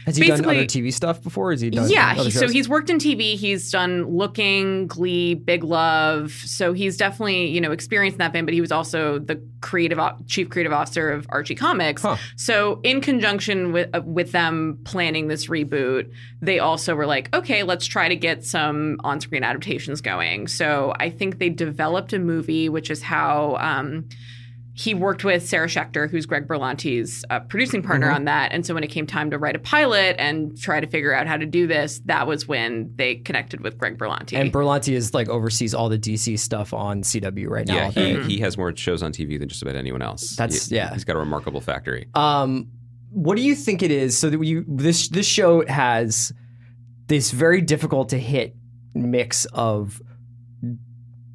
[SPEAKER 2] Has he done other TV stuff before? Has he done?
[SPEAKER 4] yeah, he, so he's worked in TV. He's done Looking, Glee, Big Love. So he's definitely you know experienced in that vein. But he was also the creative op- chief creative officer of Archie Comics.
[SPEAKER 2] Huh.
[SPEAKER 4] So in conjunction with uh, with them planning this reboot, they also were like, okay, let's try to get some on screen adaptations going. So I think they developed a movie, which is how. Um, he worked with Sarah Schechter, who's Greg Berlanti's uh, producing partner
[SPEAKER 2] Mm-hmm.
[SPEAKER 4] on that. And so when it came time to write a pilot and try to figure out how to do this, that was when they connected with Greg Berlanti.
[SPEAKER 2] and Berlanti is like oversees all the DC stuff on CW right now.
[SPEAKER 3] Yeah, he,
[SPEAKER 4] Mm-hmm.
[SPEAKER 3] he has more shows on TV than just about anyone else.
[SPEAKER 2] That's-
[SPEAKER 3] He-
[SPEAKER 2] yeah.
[SPEAKER 3] He's got a remarkable factory.
[SPEAKER 2] Um, what do you think it is? So that you this this show has this very difficult to hit mix of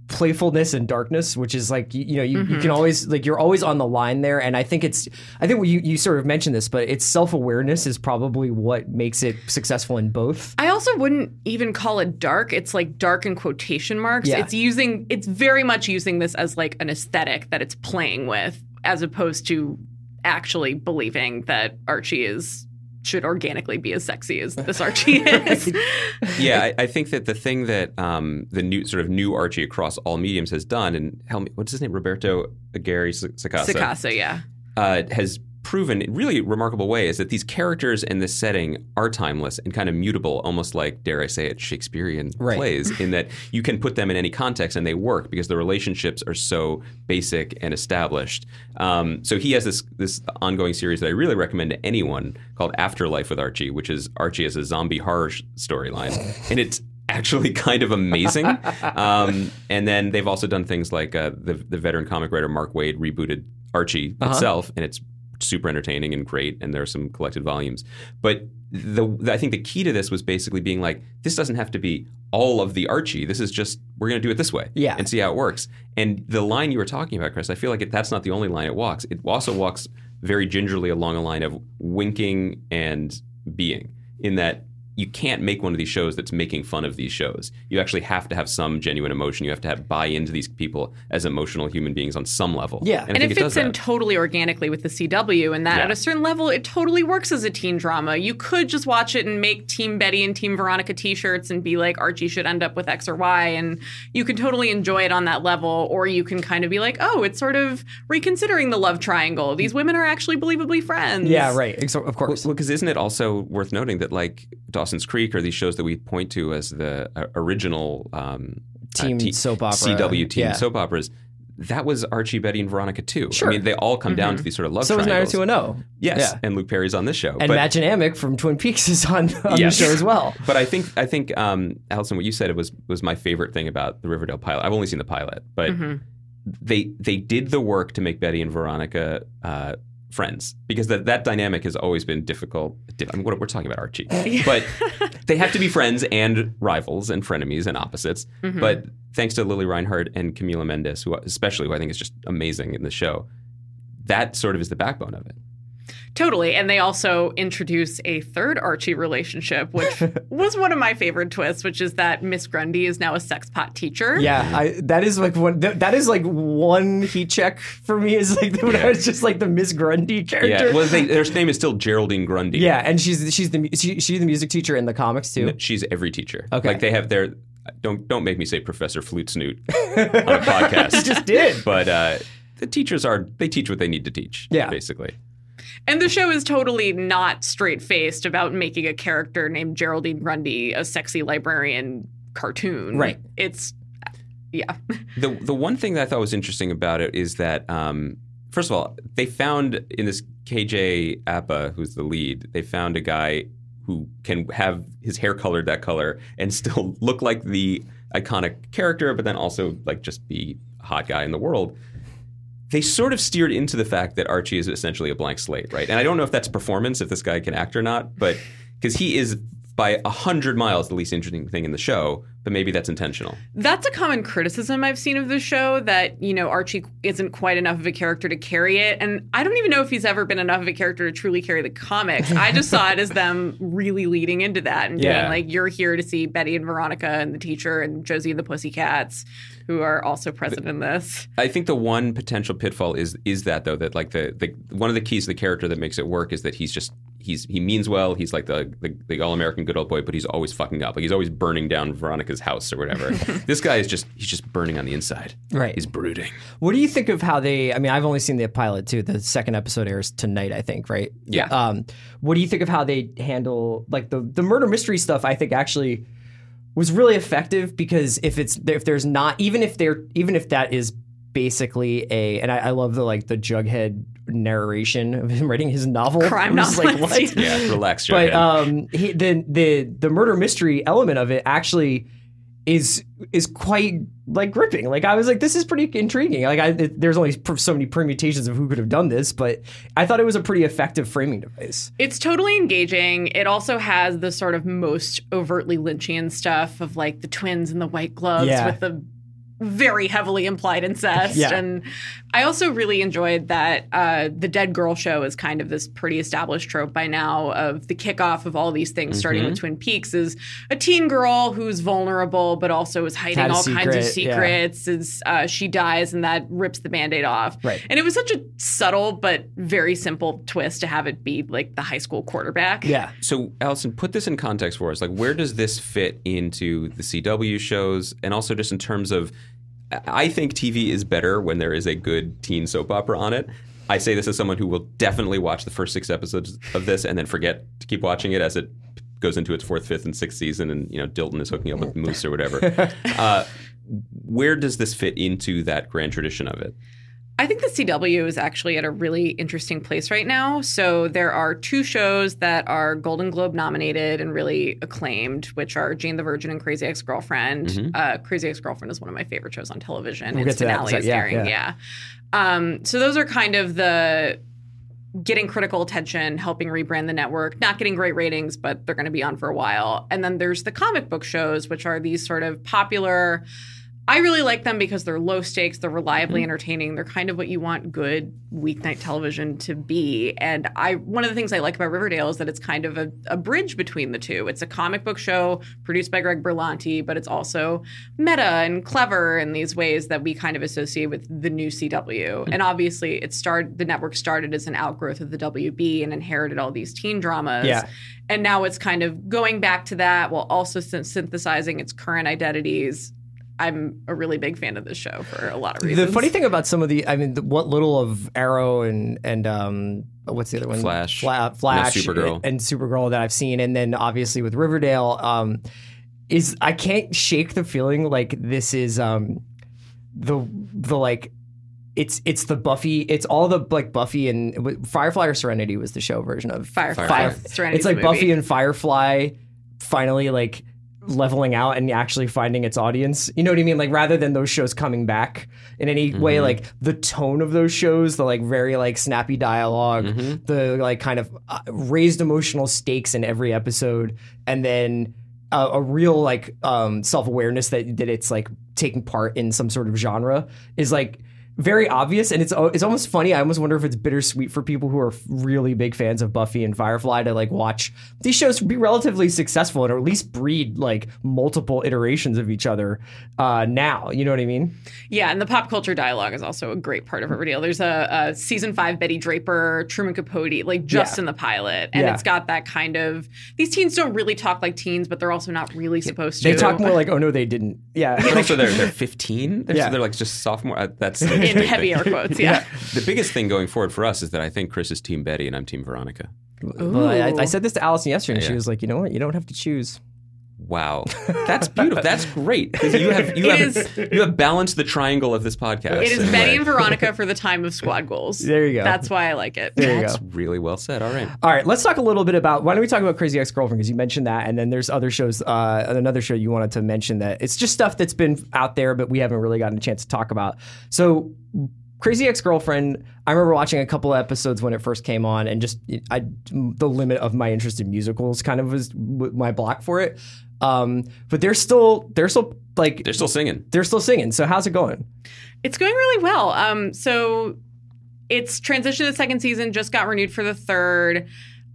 [SPEAKER 2] playfulness and darkness, which is like you, you know you, you can mm-hmm. always like you're always on the line there, and I think it's I think you you sort of mentioned this, but it's self awareness is probably what makes it successful in both.
[SPEAKER 4] I also wouldn't even call it dark. It's like dark in quotation marks.
[SPEAKER 2] Yeah.
[SPEAKER 4] It's using it's very much using this as like an aesthetic that it's playing with. as opposed to actually believing that Archie is should organically be as sexy as [laughs] this Archie is.
[SPEAKER 3] yeah, I, I, think that the thing that um, the new sort of new Archie across all mediums has done, and help me, what's his name, Roberto Aguirre Sacasa,
[SPEAKER 4] Sacasa, yeah,
[SPEAKER 3] uh, has proven in really remarkable way is that these characters in this setting are timeless and kind of mutable, almost like, dare I say it, Shakespearean right. plays, [laughs] in that you can put them in any context and they work because the relationships are so basic and established. Um, so he has this this ongoing series that I really recommend to anyone called Afterlife with Archie, which is Archie as a zombie horror storyline, [laughs] and it's actually kind of amazing. Um, and then they've also done things like uh, the the veteran comic writer Mark Waid rebooted Archie uh-huh. itself, and it's super entertaining and great, and there are some collected volumes. But the, the, I think the key to this was basically being like, this doesn't have to be all of the Archie. This is just we're going to do it this way,
[SPEAKER 2] yeah.
[SPEAKER 3] and see how it works. And the line you were talking about, Chris, I feel like it, that's not the only line it walks. It also walks very gingerly along a line of winking and being, in that you can't make one of these shows that's making fun of these shows. You actually have to have some genuine emotion. You have to have buy into these people as emotional human beings on some level.
[SPEAKER 2] Yeah,
[SPEAKER 4] and, and it fits in totally organically with the CW, and that yeah. at a certain level, it totally works as a teen drama. You could just watch it and make Team Betty and Team Veronica T-shirts and be like, Archie should end up with X or Y, and you can totally enjoy it on that level. Or you can kind of be like, oh, it's sort of reconsidering the love triangle. These women are actually believably friends.
[SPEAKER 2] Yeah, right. Of course.
[SPEAKER 3] Well, because isn't it also worth noting that like Dawson's Creek or these shows that we point to as the uh, original um,
[SPEAKER 2] team uh, t- soap opera,
[SPEAKER 3] CW team yeah. soap operas. That was Archie, Betty, and Veronica too.
[SPEAKER 2] Sure.
[SPEAKER 3] I mean, they all come mm-hmm. down to these sort of love
[SPEAKER 2] so
[SPEAKER 3] triangles.
[SPEAKER 2] So was 90210.
[SPEAKER 3] Yes, yeah. and Luke Perry's on this show.
[SPEAKER 2] And but, Amick from Twin Peaks is on, on yes. the show as well. [laughs]
[SPEAKER 3] But I think I think um, Alison, what you said was was my favorite thing about the Riverdale pilot. I've only seen the pilot, but mm-hmm. they they did the work to make Betty and Veronica uh, friends because that, that dynamic has always been difficult. I mean, we're talking about Archie, [laughs] but they have to be friends and rivals and frenemies and opposites. Mm-hmm. But thanks to Lili Reinhart and Camila Mendes, who especially who I think is just amazing in the show, that sort of is the backbone of it.
[SPEAKER 4] Totally. And they also introduce a third Archie relationship, which [laughs] was one of my favorite twists, which is that Miss Grundy is now a sex pot teacher.
[SPEAKER 2] Yeah, I, that is like one. that is like one heat check for me. Is like [laughs] when I was just like the Miss Grundy character.
[SPEAKER 3] Yeah, well, they, their name is still Geraldine Grundy.
[SPEAKER 2] Yeah, and she's she's the she, she's the music teacher in the comics too. No,
[SPEAKER 3] she's every teacher.
[SPEAKER 2] Okay,
[SPEAKER 3] like they have their don't don't make me say Professor Flutesnoot [laughs] on a podcast.
[SPEAKER 2] you just did,
[SPEAKER 3] but. uh the teachers are they teach what they need to teach.
[SPEAKER 2] Yeah,
[SPEAKER 3] basically.
[SPEAKER 4] And the show is totally not straight faced about making a character named Geraldine Grundy a sexy librarian cartoon.
[SPEAKER 2] Right.
[SPEAKER 4] It's yeah.
[SPEAKER 3] the the one thing that I thought was interesting about it is that um, first of all, they found in this KJ Apa, who's the lead, they found a guy who can have his hair colored that color and still [laughs] look like the iconic character, but then also like just be a hot guy in the world they sort of steered into the fact that Archie is essentially a blank slate, right? And I don't know if that's performance, if this guy can act or not, but [laughs] because he is by a hundred miles the least interesting thing in the show, but maybe that's intentional.
[SPEAKER 4] That's a common criticism I've seen of the show that, you know, Archie isn't quite enough of a character to carry it. And I don't even know if he's ever been enough of a character to truly carry the comics. I just saw it as them really leading into that and yeah. being like, you're here to see Betty and Veronica and the teacher and Josie and the Pussycats who are also present in this.
[SPEAKER 3] I think the one potential pitfall is is that though that like the, the one of the keys to the character that makes it work is that he's just he's he means well. He's like the the, the all American good old boy, but he's always fucking up. Like he's always burning down Veronica's house or whatever. [laughs] this guy is just he's just burning on the inside.
[SPEAKER 2] Right.
[SPEAKER 3] He's brooding.
[SPEAKER 2] What do you think of how they? I mean, I've only seen the pilot too. The second episode airs tonight, I think. Right.
[SPEAKER 3] Yeah.
[SPEAKER 2] Um, what do you think of how they handle like the the murder mystery stuff? I think actually was really effective because if it's if there's not even if they're even if that is basically a and I, I love the like the Jughead narration of him writing his novel.
[SPEAKER 4] Crime novel.
[SPEAKER 3] Like, what? yeah, relax. Jughead.
[SPEAKER 2] But um, he, the the the murder mystery element of it actually is is quite like gripping. Like I was like, this is pretty intriguing. Like I, there's only so many permutations of who could have done this, but I thought it was a pretty effective framing device.
[SPEAKER 4] It's totally engaging. It also has the sort of most overtly Lynchian stuff of like the twins and the white gloves
[SPEAKER 2] yeah.
[SPEAKER 4] with the very heavily implied incest.
[SPEAKER 2] Yeah.
[SPEAKER 4] And I also really enjoyed that uh, the Dead Girl show is kind of this pretty established trope by now of the kickoff of all these things, starting
[SPEAKER 2] Mm-hmm.
[SPEAKER 4] with Twin Peaks, is a teen girl who's vulnerable but also is hiding
[SPEAKER 2] Had a
[SPEAKER 4] all kinds of
[SPEAKER 2] secret, yeah.
[SPEAKER 4] secrets. Is uh, she dies and that rips the band-aid off.
[SPEAKER 2] Right.
[SPEAKER 4] And it was such a subtle but very simple twist to have it be like the high school quarterback.
[SPEAKER 2] Yeah.
[SPEAKER 3] So, Alison, put this in context for us. Like, where does this fit into the CW shows, and also just in terms of, I think TV is better when there is a good teen soap opera on it. I say this as someone who will definitely watch the first six episodes of this and then forget to keep watching it as it goes into its fourth, fifth, and sixth season, and you know Dilton is hooking up with Moose or whatever. [laughs] uh, where does this fit into that grand tradition of it?
[SPEAKER 4] I think the CW is actually at a really interesting place right now. So there are two shows that are Golden Globe nominated and really acclaimed, which are Jane the Virgin and Crazy Ex Girlfriend. Uh, Crazy Ex Girlfriend is one of my favorite shows on television.
[SPEAKER 2] We'll
[SPEAKER 4] its
[SPEAKER 2] get to that.
[SPEAKER 4] finale
[SPEAKER 2] So-
[SPEAKER 4] is
[SPEAKER 2] yeah,
[SPEAKER 4] airing.
[SPEAKER 2] yeah.
[SPEAKER 4] Yeah. Um, so those are kind of the getting critical attention, helping rebrand the network, not getting great ratings, but they're going to be on for a while. And then there's the comic book shows, which are these sort of popular. I really like them because they're low stakes, they're reliably mm-hmm. entertaining, they're kind of what you want good weeknight television to be. And I one of the things I like about Riverdale is that it's kind of a, a bridge between the two. It's a comic book show produced by Greg Berlanti, but it's also meta and clever in these ways that we kind of associate with the new CW. Mm-hmm. And obviously it started the network started as an outgrowth of the WB and inherited all these teen dramas.
[SPEAKER 2] Yeah.
[SPEAKER 4] And now it's kind of going back to that while also synthesizing its current identities. I'm a really big fan of this show for a lot of reasons.
[SPEAKER 2] The funny thing about some of the, I mean, the, what little of Arrow and and um, what's the other one?
[SPEAKER 3] Flash.
[SPEAKER 2] Fla- Flash,
[SPEAKER 3] No, Supergirl.
[SPEAKER 2] and Supergirl that I've seen, and then obviously with Riverdale, um, is I can't shake the feeling like this is um, the the like. It's it's the Buffy. It's all the like Buffy and Firefly or Serenity was the show version of
[SPEAKER 4] Firefly.
[SPEAKER 3] Fire-
[SPEAKER 4] Serenity's
[SPEAKER 2] it's like
[SPEAKER 4] the movie.
[SPEAKER 2] Buffy and Firefly finally like leveling out and actually finding its audience. You know what I mean? Like rather than those shows coming back in any
[SPEAKER 3] Mm-hmm.
[SPEAKER 2] way, like the tone of those shows, the like very like snappy dialog
[SPEAKER 3] Mm-hmm.
[SPEAKER 2] the like kind of uh, raised emotional stakes in every episode, and then. A, a real like um, self awareness that that it's like taking part in some sort of genre is like very obvious, and it's uh, it's almost funny. I almost wonder if it's bittersweet for people who are really big fans of Buffy and Firefly to like watch these shows be relatively successful and or at least breed like multiple iterations of each other uh, now. You know what I mean?
[SPEAKER 4] Yeah, and the pop culture dialogue is also a great part of Riverdale. There's a, a season five Betty Draper, Truman Capote, like just
[SPEAKER 2] Yeah.
[SPEAKER 4] in the pilot, and
[SPEAKER 2] Yeah.
[SPEAKER 4] it's got that kind of. These teens don't really talk like teens, but they're also not really supposed
[SPEAKER 2] They
[SPEAKER 4] to.
[SPEAKER 2] They talk more like, oh no, they didn't. Yeah.
[SPEAKER 3] But also, [laughs] they're they're 15. They're,
[SPEAKER 2] Yeah.
[SPEAKER 3] they're like just sophomore. Uh, That's [laughs]
[SPEAKER 4] in [laughs] heavy air quotes. Yeah.
[SPEAKER 3] The biggest thing going forward for us is that I think Chris is Team Betty and I'm Team Veronica.
[SPEAKER 2] Well, I, I said this to Alison yesterday, and she was like, you know what? You don't have to choose.
[SPEAKER 3] Wow, that's beautiful. That's great because [laughs] you have you
[SPEAKER 4] It
[SPEAKER 3] have
[SPEAKER 4] is-
[SPEAKER 3] you have balanced the triangle of this podcast.
[SPEAKER 4] It is Betty and Veronica for the time of squad goals.
[SPEAKER 2] There you go.
[SPEAKER 4] That's why I like it.
[SPEAKER 2] There you
[SPEAKER 3] That's
[SPEAKER 2] go.
[SPEAKER 3] really well said. All right.
[SPEAKER 2] All right, let's talk a little bit about. Why don't we talk about Crazy Ex Girlfriend because you mentioned that, and then there's other shows. Uh, another show you wanted to mention that it's just stuff that's been out there, but we haven't really gotten a chance to talk about. So, Crazy Ex Girlfriend. I remember watching a couple of episodes when it first came on, and just I the limit of my interest in musicals kind of was my block for it. Um, but they're still they're still like
[SPEAKER 3] They're still singing.
[SPEAKER 2] they're still singing. So how's it going?
[SPEAKER 4] It's going really well. Um, so it's transitioned to the second season, just got renewed for the third.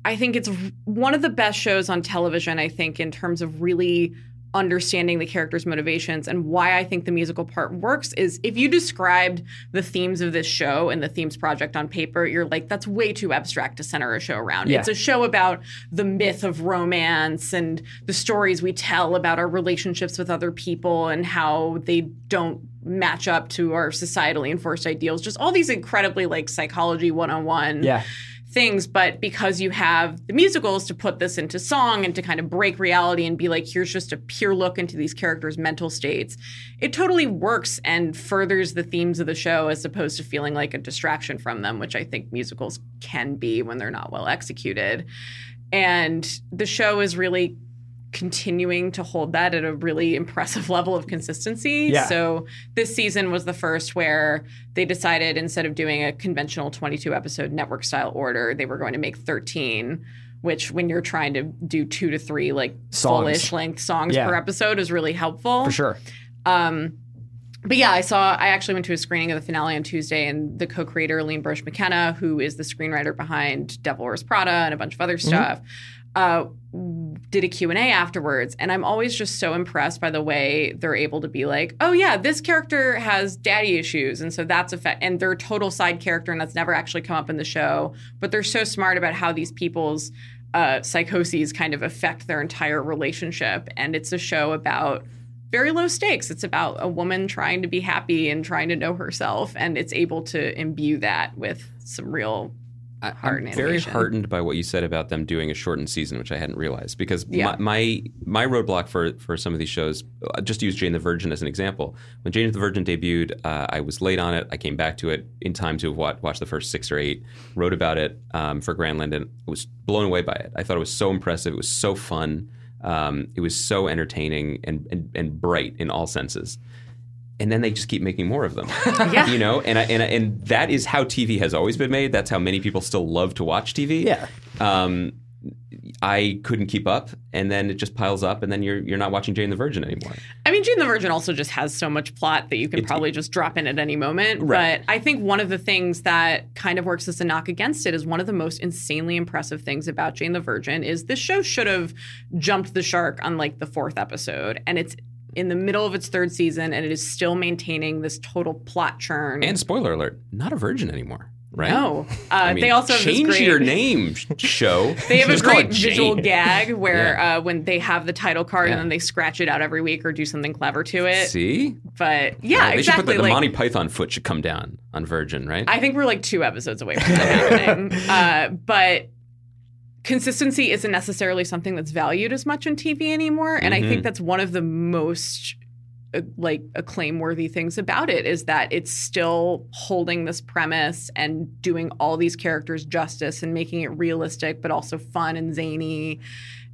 [SPEAKER 4] I think it's one of the best shows on television, I think, in terms of really understanding the characters' motivations and why I think the musical part works is if you described the themes of this show and the themes project on paper, you're like, that's way too abstract to center a show around.
[SPEAKER 2] Yeah.
[SPEAKER 4] It's a show about the myth of romance and the stories we tell about our relationships with other people and how they don't match up to our societally enforced ideals. Just all these incredibly like psychology 101
[SPEAKER 2] Yeah,
[SPEAKER 4] things, but because you have the musicals to put this into song and to kind of break reality and be like, here's just a pure look into these characters' mental states, it totally works and furthers the themes of the show as opposed to feeling like a distraction from them, which I think musicals can be when they're not well executed. And the show is really continuing to hold that at a really impressive [laughs] level of consistency.
[SPEAKER 2] Yeah.
[SPEAKER 4] So this season was the first where they decided instead of doing a conventional 22 episode network style order, they were going to make 13. Which, when you're trying to do two to three like
[SPEAKER 2] Songs.
[SPEAKER 4] full-ish length songs
[SPEAKER 2] Yeah.
[SPEAKER 4] per episode, is really helpful.
[SPEAKER 2] for sure.
[SPEAKER 4] Um, but yeah, I saw. I actually went to a screening of the finale on Tuesday, and the co-creator Aline Brosh McKenna, who is the screenwriter behind Devil Wears Prada and a bunch of other stuff, uh, did a Q and A afterwards. And I'm always just so impressed by the way they're able to be like, "Oh yeah, this character has daddy issues, and so that's a fa-, and they're a total side character, and that's never actually come up in the show. But they're so smart about how these people's uh, psychoses kind of affect their entire relationship, and it's a show about." very low stakes. It's about a woman trying to be happy and trying to know herself, and it's able to imbue that with some real heart
[SPEAKER 3] I'm very heartened by what you said about them doing a shortened season, which I hadn't realized. Because
[SPEAKER 4] Yeah.
[SPEAKER 3] my, my my roadblock for for some of these shows, uh, just use Jane the Virgin as an example. When Jane the Virgin debuted, uh, I was late on it. I came back to it in time to have wa- watched the first six or eight. Wrote about it um, for Grantland and was blown away by it. I thought it was so impressive. It was so fun. Um, it was so entertaining and, and and bright in all senses. And then they just keep making more of them. [laughs]
[SPEAKER 4] Yeah.
[SPEAKER 3] you know, and I, and I, and that is how TV has always been made. That's how many people still love to watch TV.
[SPEAKER 2] Yeah.
[SPEAKER 3] Um, I couldn't keep up, and then it just piles up, and then you're you're not watching Jane the Virgin anymore.
[SPEAKER 4] I mean, Jane the Virgin also just has so much plot that you can probably just drop in at any moment.
[SPEAKER 3] Right.
[SPEAKER 4] But I think one of the things that kind of works as a knock against it is one of the most insanely impressive things about Jane the Virgin is this show should have jumped the shark on like the fourth episode, and it's in the middle of its third season, and it is still maintaining this total plot churn.
[SPEAKER 3] And spoiler alert, not a virgin anymore, right?
[SPEAKER 4] no, uh,
[SPEAKER 3] I mean,
[SPEAKER 4] they also
[SPEAKER 3] change
[SPEAKER 4] great,
[SPEAKER 3] your name, show. [laughs]
[SPEAKER 4] They have a
[SPEAKER 3] Just
[SPEAKER 4] great visual gag [laughs] where
[SPEAKER 3] Yeah.
[SPEAKER 4] uh, when they have the title card
[SPEAKER 3] Yeah.
[SPEAKER 4] and then they scratch it out every week or do something clever to it.
[SPEAKER 3] See,
[SPEAKER 4] But yeah,
[SPEAKER 3] they
[SPEAKER 4] exactly.
[SPEAKER 3] should put the, the
[SPEAKER 4] like,
[SPEAKER 3] Monty Python foot should come down on Virgin, right?
[SPEAKER 4] I think we're like two episodes away from that happening. [laughs] Uh, but consistency isn't necessarily something that's valued as much in TV anymore, and I
[SPEAKER 3] Mhm.
[SPEAKER 4] think that's one of the most uh, like acclaim worthy things about it is that it's still holding this premise and doing all these characters justice and making it realistic but also fun and zany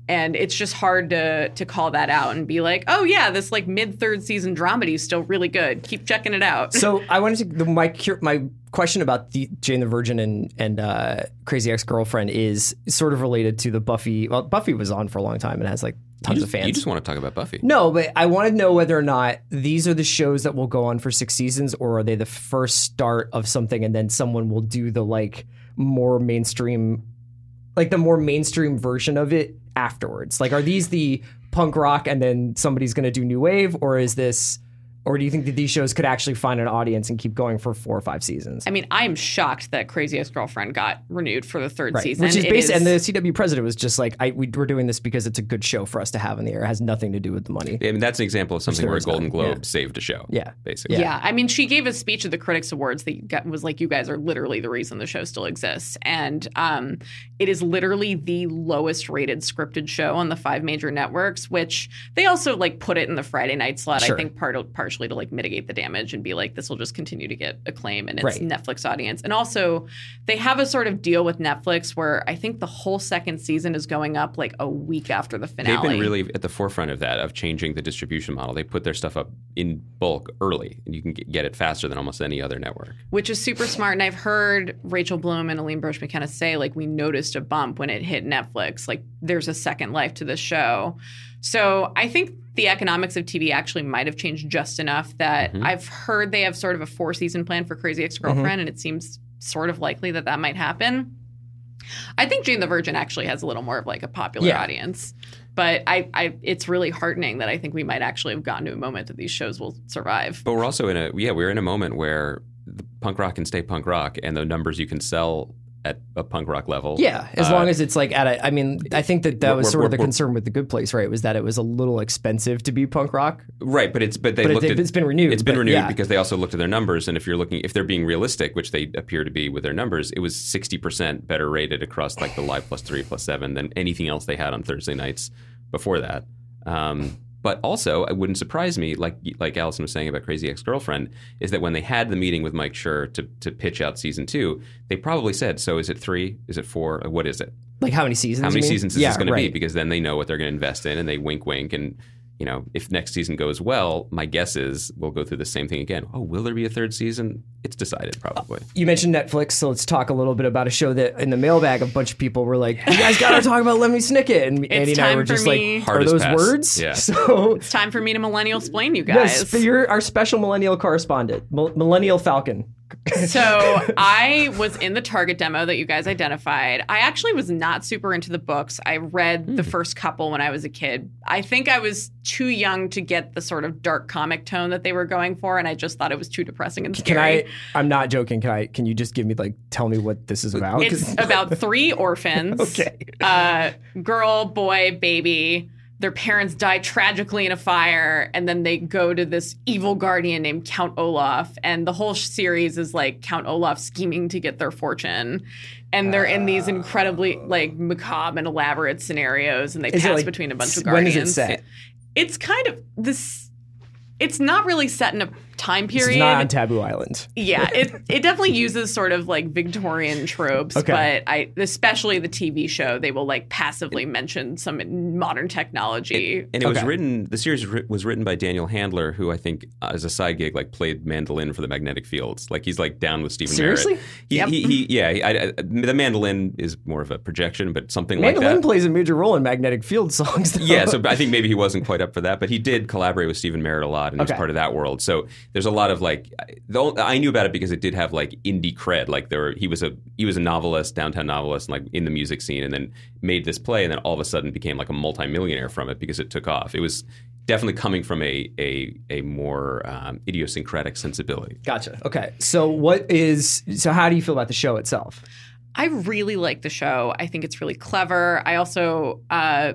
[SPEAKER 4] and it's just hard to to call that out and be like oh yeah this like mid third season dramedy is still really good keep checking it out
[SPEAKER 2] So [laughs] I wanted to the, my my question about the Jane the Virgin and and uh, Crazy Ex Girlfriend is sort of related to the Buffy. Well, Buffy was on for a long time and has like tons
[SPEAKER 3] just,
[SPEAKER 2] of fans.
[SPEAKER 3] you just want to talk about Buffy.
[SPEAKER 2] no, but I want to know whether or not these are the shows that will go on for six seasons, or are they the first start of something, and then someone will do the like more mainstream, like the more mainstream version of it afterwards. Like, are these the punk rock, and then somebody's going to do new wave, or is this, or do you think that these shows could actually find an audience and keep going for four or five seasons?
[SPEAKER 4] I mean, I'm shocked that Crazy Ex Girlfriend got renewed for the third
[SPEAKER 2] Right.
[SPEAKER 4] season.
[SPEAKER 2] Which is
[SPEAKER 4] It
[SPEAKER 2] based, and the CW president was just like, I, we, "We're doing this because it's a good show for us to have in the air. It has nothing to do with the money."
[SPEAKER 3] I mean, that's an example of something where
[SPEAKER 2] a
[SPEAKER 3] Golden. Globe
[SPEAKER 2] Yeah.
[SPEAKER 3] saved a show.
[SPEAKER 2] Yeah.
[SPEAKER 3] basically.
[SPEAKER 4] yeah. I mean, she gave a speech at the Critics Awards that got, was like, "You guys are literally the reason the show still exists," and um, it is literally the lowest rated scripted show on the five major networks. Which they also like put it in the Friday night slot.
[SPEAKER 2] Sure.
[SPEAKER 4] I think part partially to like mitigate the damage and be like, this will just continue to get acclaim and its
[SPEAKER 2] Right.
[SPEAKER 4] Netflix audience. And also, they have a sort of deal with Netflix where I think the whole second season is going up like a week after the finale.
[SPEAKER 3] They've been really at the forefront of that, of changing the distribution model. They put their stuff up in bulk early, and you can get get it faster than almost any other network.
[SPEAKER 4] which is super smart. And I've heard Rachel Bloom and Aline Brosh McKenna say, like, we noticed a bump when it hit Netflix. Like, there's a second life to this show. So I think the economics of TV actually might have changed just enough that mm-hmm. I've heard they have sort of a four season plan for Crazy Ex Girlfriend, mm-hmm. and it seems sort of likely that that might happen. I think Jane the Virgin actually has a little more of like a popular
[SPEAKER 2] Yeah.
[SPEAKER 4] audience. But I, I, it's really heartening that I think we might actually have gotten to a moment that these shows will survive.
[SPEAKER 3] But we're also in a yeah, we're in a moment where the punk rock can stay punk rock, and the numbers you can sell at a punk rock level.
[SPEAKER 2] Yeah, as
[SPEAKER 3] uh,
[SPEAKER 2] long as it's like at a. I mean, I think that that was sort of the concern with the Good Place, right? Was that it was a little expensive to be punk rock.
[SPEAKER 3] right, but it's but they
[SPEAKER 2] But it-
[SPEAKER 3] looked at
[SPEAKER 2] it's been renewed,
[SPEAKER 3] It's been
[SPEAKER 2] but
[SPEAKER 3] renewed
[SPEAKER 2] yeah.
[SPEAKER 3] because they also looked at their numbers, and if you're looking if they're being realistic, which they appear to be with their numbers, it was sixty percent better rated across like the live plus three plus seven than anything else they had on Thursday nights before that. Um, but also, it wouldn't surprise me, like like Alison was saying about Crazy Ex Girlfriend, is that when they had the meeting with Mike Schur to to pitch out season two, they probably said, "So is it three? Is it four? What is it?
[SPEAKER 2] Like how many seasons?
[SPEAKER 3] How many seasons is
[SPEAKER 2] yeah,
[SPEAKER 3] this going to be?" Because then they know what they're going to invest in, and they wink, wink, and you know, if next season goes well, my guess is we'll go through the same thing again. Oh, will there be a third season? It's decided probably.
[SPEAKER 2] You mentioned Netflix, so let's talk a little bit about a show that in the mailbag a bunch of people were like, "You guys got to talk about Lemony Snicket," and Andy and I were just
[SPEAKER 4] me.
[SPEAKER 2] like, "Are
[SPEAKER 3] as
[SPEAKER 2] those
[SPEAKER 3] pass.
[SPEAKER 2] words?"
[SPEAKER 3] Yeah. [laughs]
[SPEAKER 2] So
[SPEAKER 4] It's time for me to millennial explain you guys.
[SPEAKER 2] yes, you're our special millennial correspondent, Millennial Falcon.
[SPEAKER 4] So [laughs] I was in the Target demo that you guys identified. I actually was not super into the books. I read the
[SPEAKER 2] Hmm.
[SPEAKER 4] first couple when I was a kid. I think I was too young to get the sort of dark comic tone that they were going for, and I just thought it was too depressing and
[SPEAKER 2] Can
[SPEAKER 4] scary.
[SPEAKER 2] I? I'm not joking. Can I? Can you just give me like tell me what this is about?
[SPEAKER 4] It's [laughs] about three orphans.
[SPEAKER 2] Okay.
[SPEAKER 4] Uh, girl, boy, baby. Their parents die tragically in a fire, and then they go to this evil guardian named Count Olaf. And the whole series is like Count Olaf scheming to get their fortune. And they're in these oh. incredibly like macabre and elaborate scenarios, and they pass
[SPEAKER 2] like,
[SPEAKER 4] between a bunch of guardians.
[SPEAKER 2] is it set?
[SPEAKER 4] It's kind of this. It's not really set in a time period.
[SPEAKER 2] It's
[SPEAKER 4] period.
[SPEAKER 2] not on Taboo Island.
[SPEAKER 4] Yeah, [laughs] it it definitely uses sort of like Victorian tropes,
[SPEAKER 2] Okay.
[SPEAKER 4] but I especially the TV show they will like passively mention some modern technology.
[SPEAKER 3] And it was written. The series was written by Daniel Handler, who I think, uh, as a side gig, like played mandolin for the Magnetic Fields. Like he's like down with Stephin
[SPEAKER 2] Seriously?
[SPEAKER 3] Merritt. He,
[SPEAKER 4] Yep.
[SPEAKER 3] he, he, yeah. he- I, I, the mandolin is more of a projection, but something like that.
[SPEAKER 2] Mandolin plays a major role in Magnetic Field songs. though.
[SPEAKER 3] yeah, so I think maybe he wasn't quite up for that, but he did collaborate with Stephin Merritt a lot, and he
[SPEAKER 2] Okay.
[SPEAKER 3] was part of that world. So there's a lot of like, the, I knew about it because it did have like indie cred. Like there, were, he was a he was a novelist, downtown novelist, and like in the music scene, and then made this play, and then all of a sudden became like a multimillionaire from it because it took off. It was definitely coming from a a a more um, idiosyncratic sensibility.
[SPEAKER 2] Gotcha. Okay. So what is? So how do you feel about the show itself?
[SPEAKER 4] I really like the show. I think it's really clever. I also uh,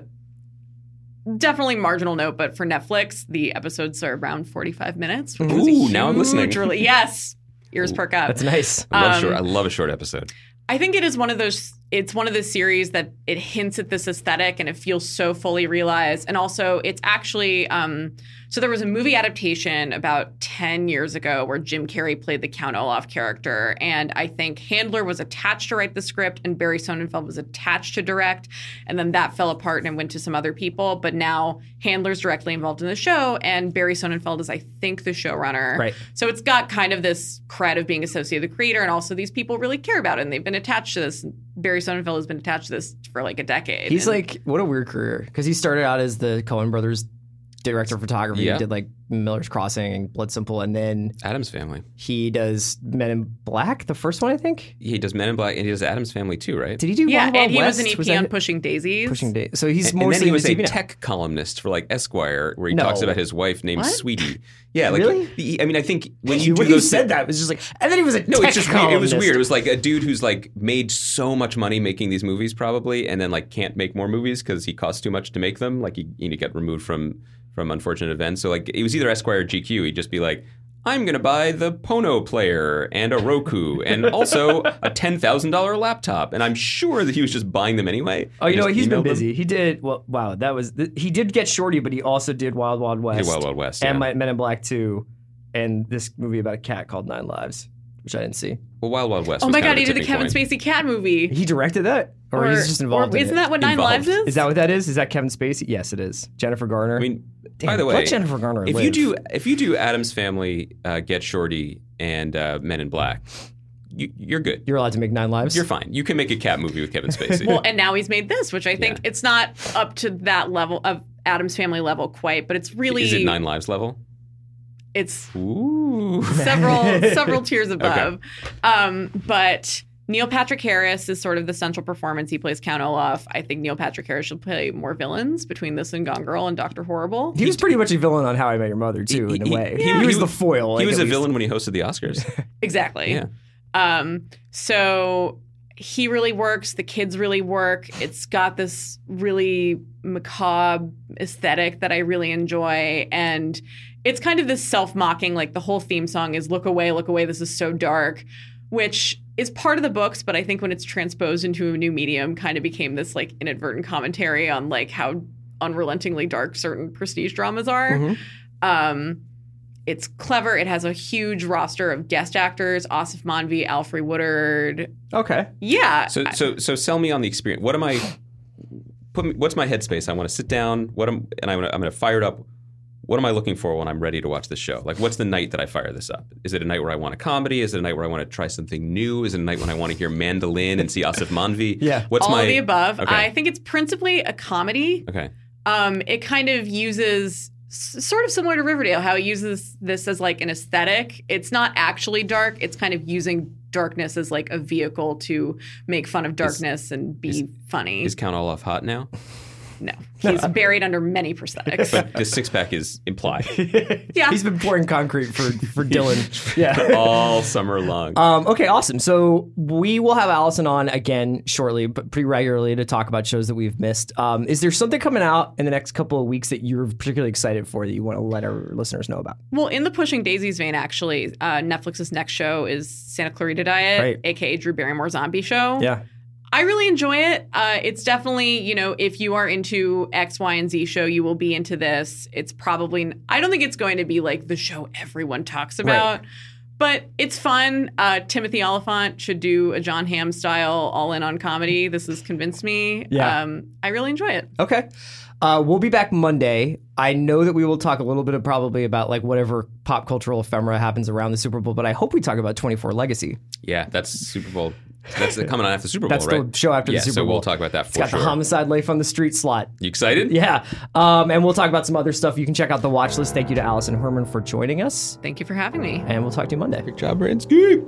[SPEAKER 4] definitely marginal note, but for Netflix, the episodes are around forty five minutes. Which
[SPEAKER 3] Ooh, now I'm listening.
[SPEAKER 4] rele- yes, ears perk up.
[SPEAKER 2] That's nice.
[SPEAKER 3] I love
[SPEAKER 4] Um,
[SPEAKER 3] short. I love a short episode.
[SPEAKER 4] I think it is one of those. It's one of the series that it hints at this aesthetic and it feels so fully realized. And also, it's actually. Um, so there was a movie adaptation about ten years ago where Jim Carrey played the Count Olaf character, and I think Handler was attached to write the script, and Barry Sonnenfeld was attached to direct, and then that fell apart and went to some other people. But now Handler's directly involved in the show, and Barry Sonnenfeld is, I think, the showrunner.
[SPEAKER 2] Right.
[SPEAKER 4] So it's got kind of this cred of being associated with the creator, and also these people really care about it, and they've been attached to this. Barry Sonnenfeld has been attached to this for like a decade.
[SPEAKER 2] He's
[SPEAKER 4] And
[SPEAKER 2] like, what a weird career. Because he started out as the Coen Brothers director of photography.
[SPEAKER 3] Yeah.
[SPEAKER 2] He did like Miller's Crossing and Blood Simple, and then
[SPEAKER 3] Addams Family.
[SPEAKER 2] he does Men in Black, the first one, I think.
[SPEAKER 3] He does Men in Black, and he does Addams Family too, right?
[SPEAKER 2] Did he do
[SPEAKER 4] yeah,
[SPEAKER 2] Wild Wild
[SPEAKER 4] and he was an EP
[SPEAKER 2] that
[SPEAKER 4] on? Pushing Daisies.
[SPEAKER 2] Pushing Daisies. So he's
[SPEAKER 3] and
[SPEAKER 2] mostly
[SPEAKER 3] then he was a
[SPEAKER 2] in now.
[SPEAKER 3] tech columnist for like Esquire, where he
[SPEAKER 2] No.
[SPEAKER 3] talks about his wife named
[SPEAKER 4] What?
[SPEAKER 3] Sweetie. Yeah, like
[SPEAKER 2] Really?
[SPEAKER 3] he- I mean, I think when you
[SPEAKER 2] You,
[SPEAKER 3] do
[SPEAKER 2] when you
[SPEAKER 3] those
[SPEAKER 2] said that, it was just like, and then he was a
[SPEAKER 3] No,
[SPEAKER 2] tech
[SPEAKER 3] it's just weird. It was weird. It was like a dude who's like made so much money making these movies, probably, and then like can't make more movies because he costs too much to make them. Like he, you know, get removed from from unfortunate events. So like it was either Esquire or GQ. He'd just be like. I'm gonna buy the Pono player and a Roku and also a ten thousand dollar laptop, and I'm sure that he was just buying them anyway.
[SPEAKER 2] Oh, you know what? He's been
[SPEAKER 3] emailed them.
[SPEAKER 2] busy. He did well. Wow, that was th- he did get Shorty, but he also did Wild Wild West,
[SPEAKER 3] Hey, Wild Wild West,
[SPEAKER 2] and
[SPEAKER 3] yeah.
[SPEAKER 2] my, Men in Black Two, and this movie about a cat called Nine Lives, which I didn't see.
[SPEAKER 3] Well, Wild Wild West.
[SPEAKER 4] Oh my
[SPEAKER 3] kind
[SPEAKER 4] god, he did the Kevin
[SPEAKER 3] point.
[SPEAKER 4] Spacey cat movie.
[SPEAKER 2] He directed that, or, he's just involved
[SPEAKER 4] or
[SPEAKER 2] in
[SPEAKER 4] isn't
[SPEAKER 2] it?
[SPEAKER 4] that what Nine
[SPEAKER 3] Involved.
[SPEAKER 4] Lives is?
[SPEAKER 2] Is that what that is? Is that Kevin Spacey? Yes, it is. Jennifer Garner.
[SPEAKER 3] I mean,
[SPEAKER 2] Damn,
[SPEAKER 3] by the way,
[SPEAKER 2] let Jennifer Garner.
[SPEAKER 3] if
[SPEAKER 2] live.
[SPEAKER 3] you do if you do Addams Family, uh, Get Shorty, and uh, Men in Black, you, you're good.
[SPEAKER 2] you're allowed to make Nine Lives.
[SPEAKER 3] You're fine. You can make a cat movie with Kevin Spacey. [laughs]
[SPEAKER 4] well, and now he's made this, which I think
[SPEAKER 3] Yeah.
[SPEAKER 4] it's not up to that level of Addams Family level quite, but it's really
[SPEAKER 3] Is it Nine Lives level?
[SPEAKER 4] it's
[SPEAKER 3] Ooh.
[SPEAKER 4] several [laughs] several tiers above. Um, but Neil Patrick Harris is sort of the central performance. He plays Count Olaf. I think Neil Patrick Harris should play more villains between this and Gone Girl and Doctor Horrible.
[SPEAKER 2] he was pretty much a villain on How I Met Your Mother too, in a way.
[SPEAKER 3] he-
[SPEAKER 2] He,
[SPEAKER 3] he
[SPEAKER 2] was
[SPEAKER 3] was-
[SPEAKER 2] the foil.
[SPEAKER 3] he
[SPEAKER 2] like,
[SPEAKER 3] was a
[SPEAKER 2] least.
[SPEAKER 3] villain when he hosted the Oscars. [laughs]
[SPEAKER 4] Exactly.
[SPEAKER 3] Yeah.
[SPEAKER 4] Um, so he really works. The kids really work. It's got this really macabre aesthetic that I really enjoy. And it's kind of this self mocking, like the whole theme song is Look Away, Look Away, This is So Dark, which is part of the books, but I think when it's transposed into a new medium, kind of became this like inadvertent commentary on like how unrelentingly dark certain prestige dramas are.
[SPEAKER 2] Mhm.
[SPEAKER 4] Um, it's clever. It has a huge roster of guest actors: Aasif Mandvi, Alfre Woodard.
[SPEAKER 2] Okay.
[SPEAKER 4] Yeah,
[SPEAKER 3] So so so sell me on the experience. What am I? Put me, what's my headspace? I want to sit down. What am and I wanna, I'm going to fire it up. What am I looking for when I'm ready to watch this show? Like, what's the night that I fire this up? Is it a night where I want a comedy? Is it a night where I want to try something new? Is it a night when I want to hear mandolin and see Aasif Mandvi? [laughs]
[SPEAKER 2] Yeah.
[SPEAKER 3] What's
[SPEAKER 4] All
[SPEAKER 3] my
[SPEAKER 4] of the above.
[SPEAKER 3] Okay.
[SPEAKER 4] I think it's principally a comedy.
[SPEAKER 3] okay.
[SPEAKER 4] Um, it kind of uses sort of similar to Riverdale, how it uses this as like an aesthetic. It's not actually dark. It's kind of using darkness as like a vehicle to make fun of darkness and be funny.
[SPEAKER 3] Is Count Olaf hot now? [laughs]
[SPEAKER 4] no, he's buried under many prosthetics.
[SPEAKER 3] But the six pack is implied [laughs]
[SPEAKER 4] yeah,
[SPEAKER 2] He's been pouring concrete for for Dylan. [laughs] Yeah. [laughs]
[SPEAKER 3] all summer long.
[SPEAKER 2] Um, okay, awesome. So we will have Alison on again shortly, but pretty regularly to talk about shows that we've missed. Um, is there something coming out in the next couple of weeks that you're particularly excited for that you want to let our listeners know about?
[SPEAKER 4] Well, in the Pushing Daisies vein, actually, uh, Netflix's next show is Santa Clarita Diet,
[SPEAKER 2] Right.
[SPEAKER 4] aka Drew Barrymore Zombie Show.
[SPEAKER 2] Yeah.
[SPEAKER 4] I really enjoy it. Uh, it's definitely, you know, if you are into X, Y, and Z show, you will be into this. It's probably, I don't think it's going to be like the show everyone talks about, but it's fun. Uh, Timothy Olyphant should do a Jon Hamm style all in on comedy. This has convinced me.
[SPEAKER 2] Yeah.
[SPEAKER 4] Um, I really enjoy it.
[SPEAKER 2] Okay. Uh, we'll be back Monday. I know that we will talk a little bit of probably about like whatever pop cultural ephemera happens around the Super Bowl, but I hope we talk about 24 Legacy.
[SPEAKER 3] yeah, that's Super Bowl. That's the, coming on after Super Bowl,
[SPEAKER 2] That's
[SPEAKER 3] right?
[SPEAKER 2] the show after
[SPEAKER 3] yeah,
[SPEAKER 2] the Super Bowl.
[SPEAKER 3] so
[SPEAKER 2] Bowl.
[SPEAKER 3] we'll talk about that
[SPEAKER 2] It's got
[SPEAKER 3] sure.
[SPEAKER 2] the homicide life on the street slot.
[SPEAKER 3] you excited?
[SPEAKER 2] Yeah. Um, and we'll talk about some other stuff. You can check out the watch list. Thank you to Alison Herman for joining us,
[SPEAKER 4] Thank you for having me.
[SPEAKER 2] and we'll talk to you Monday.
[SPEAKER 3] Good job, Bransky.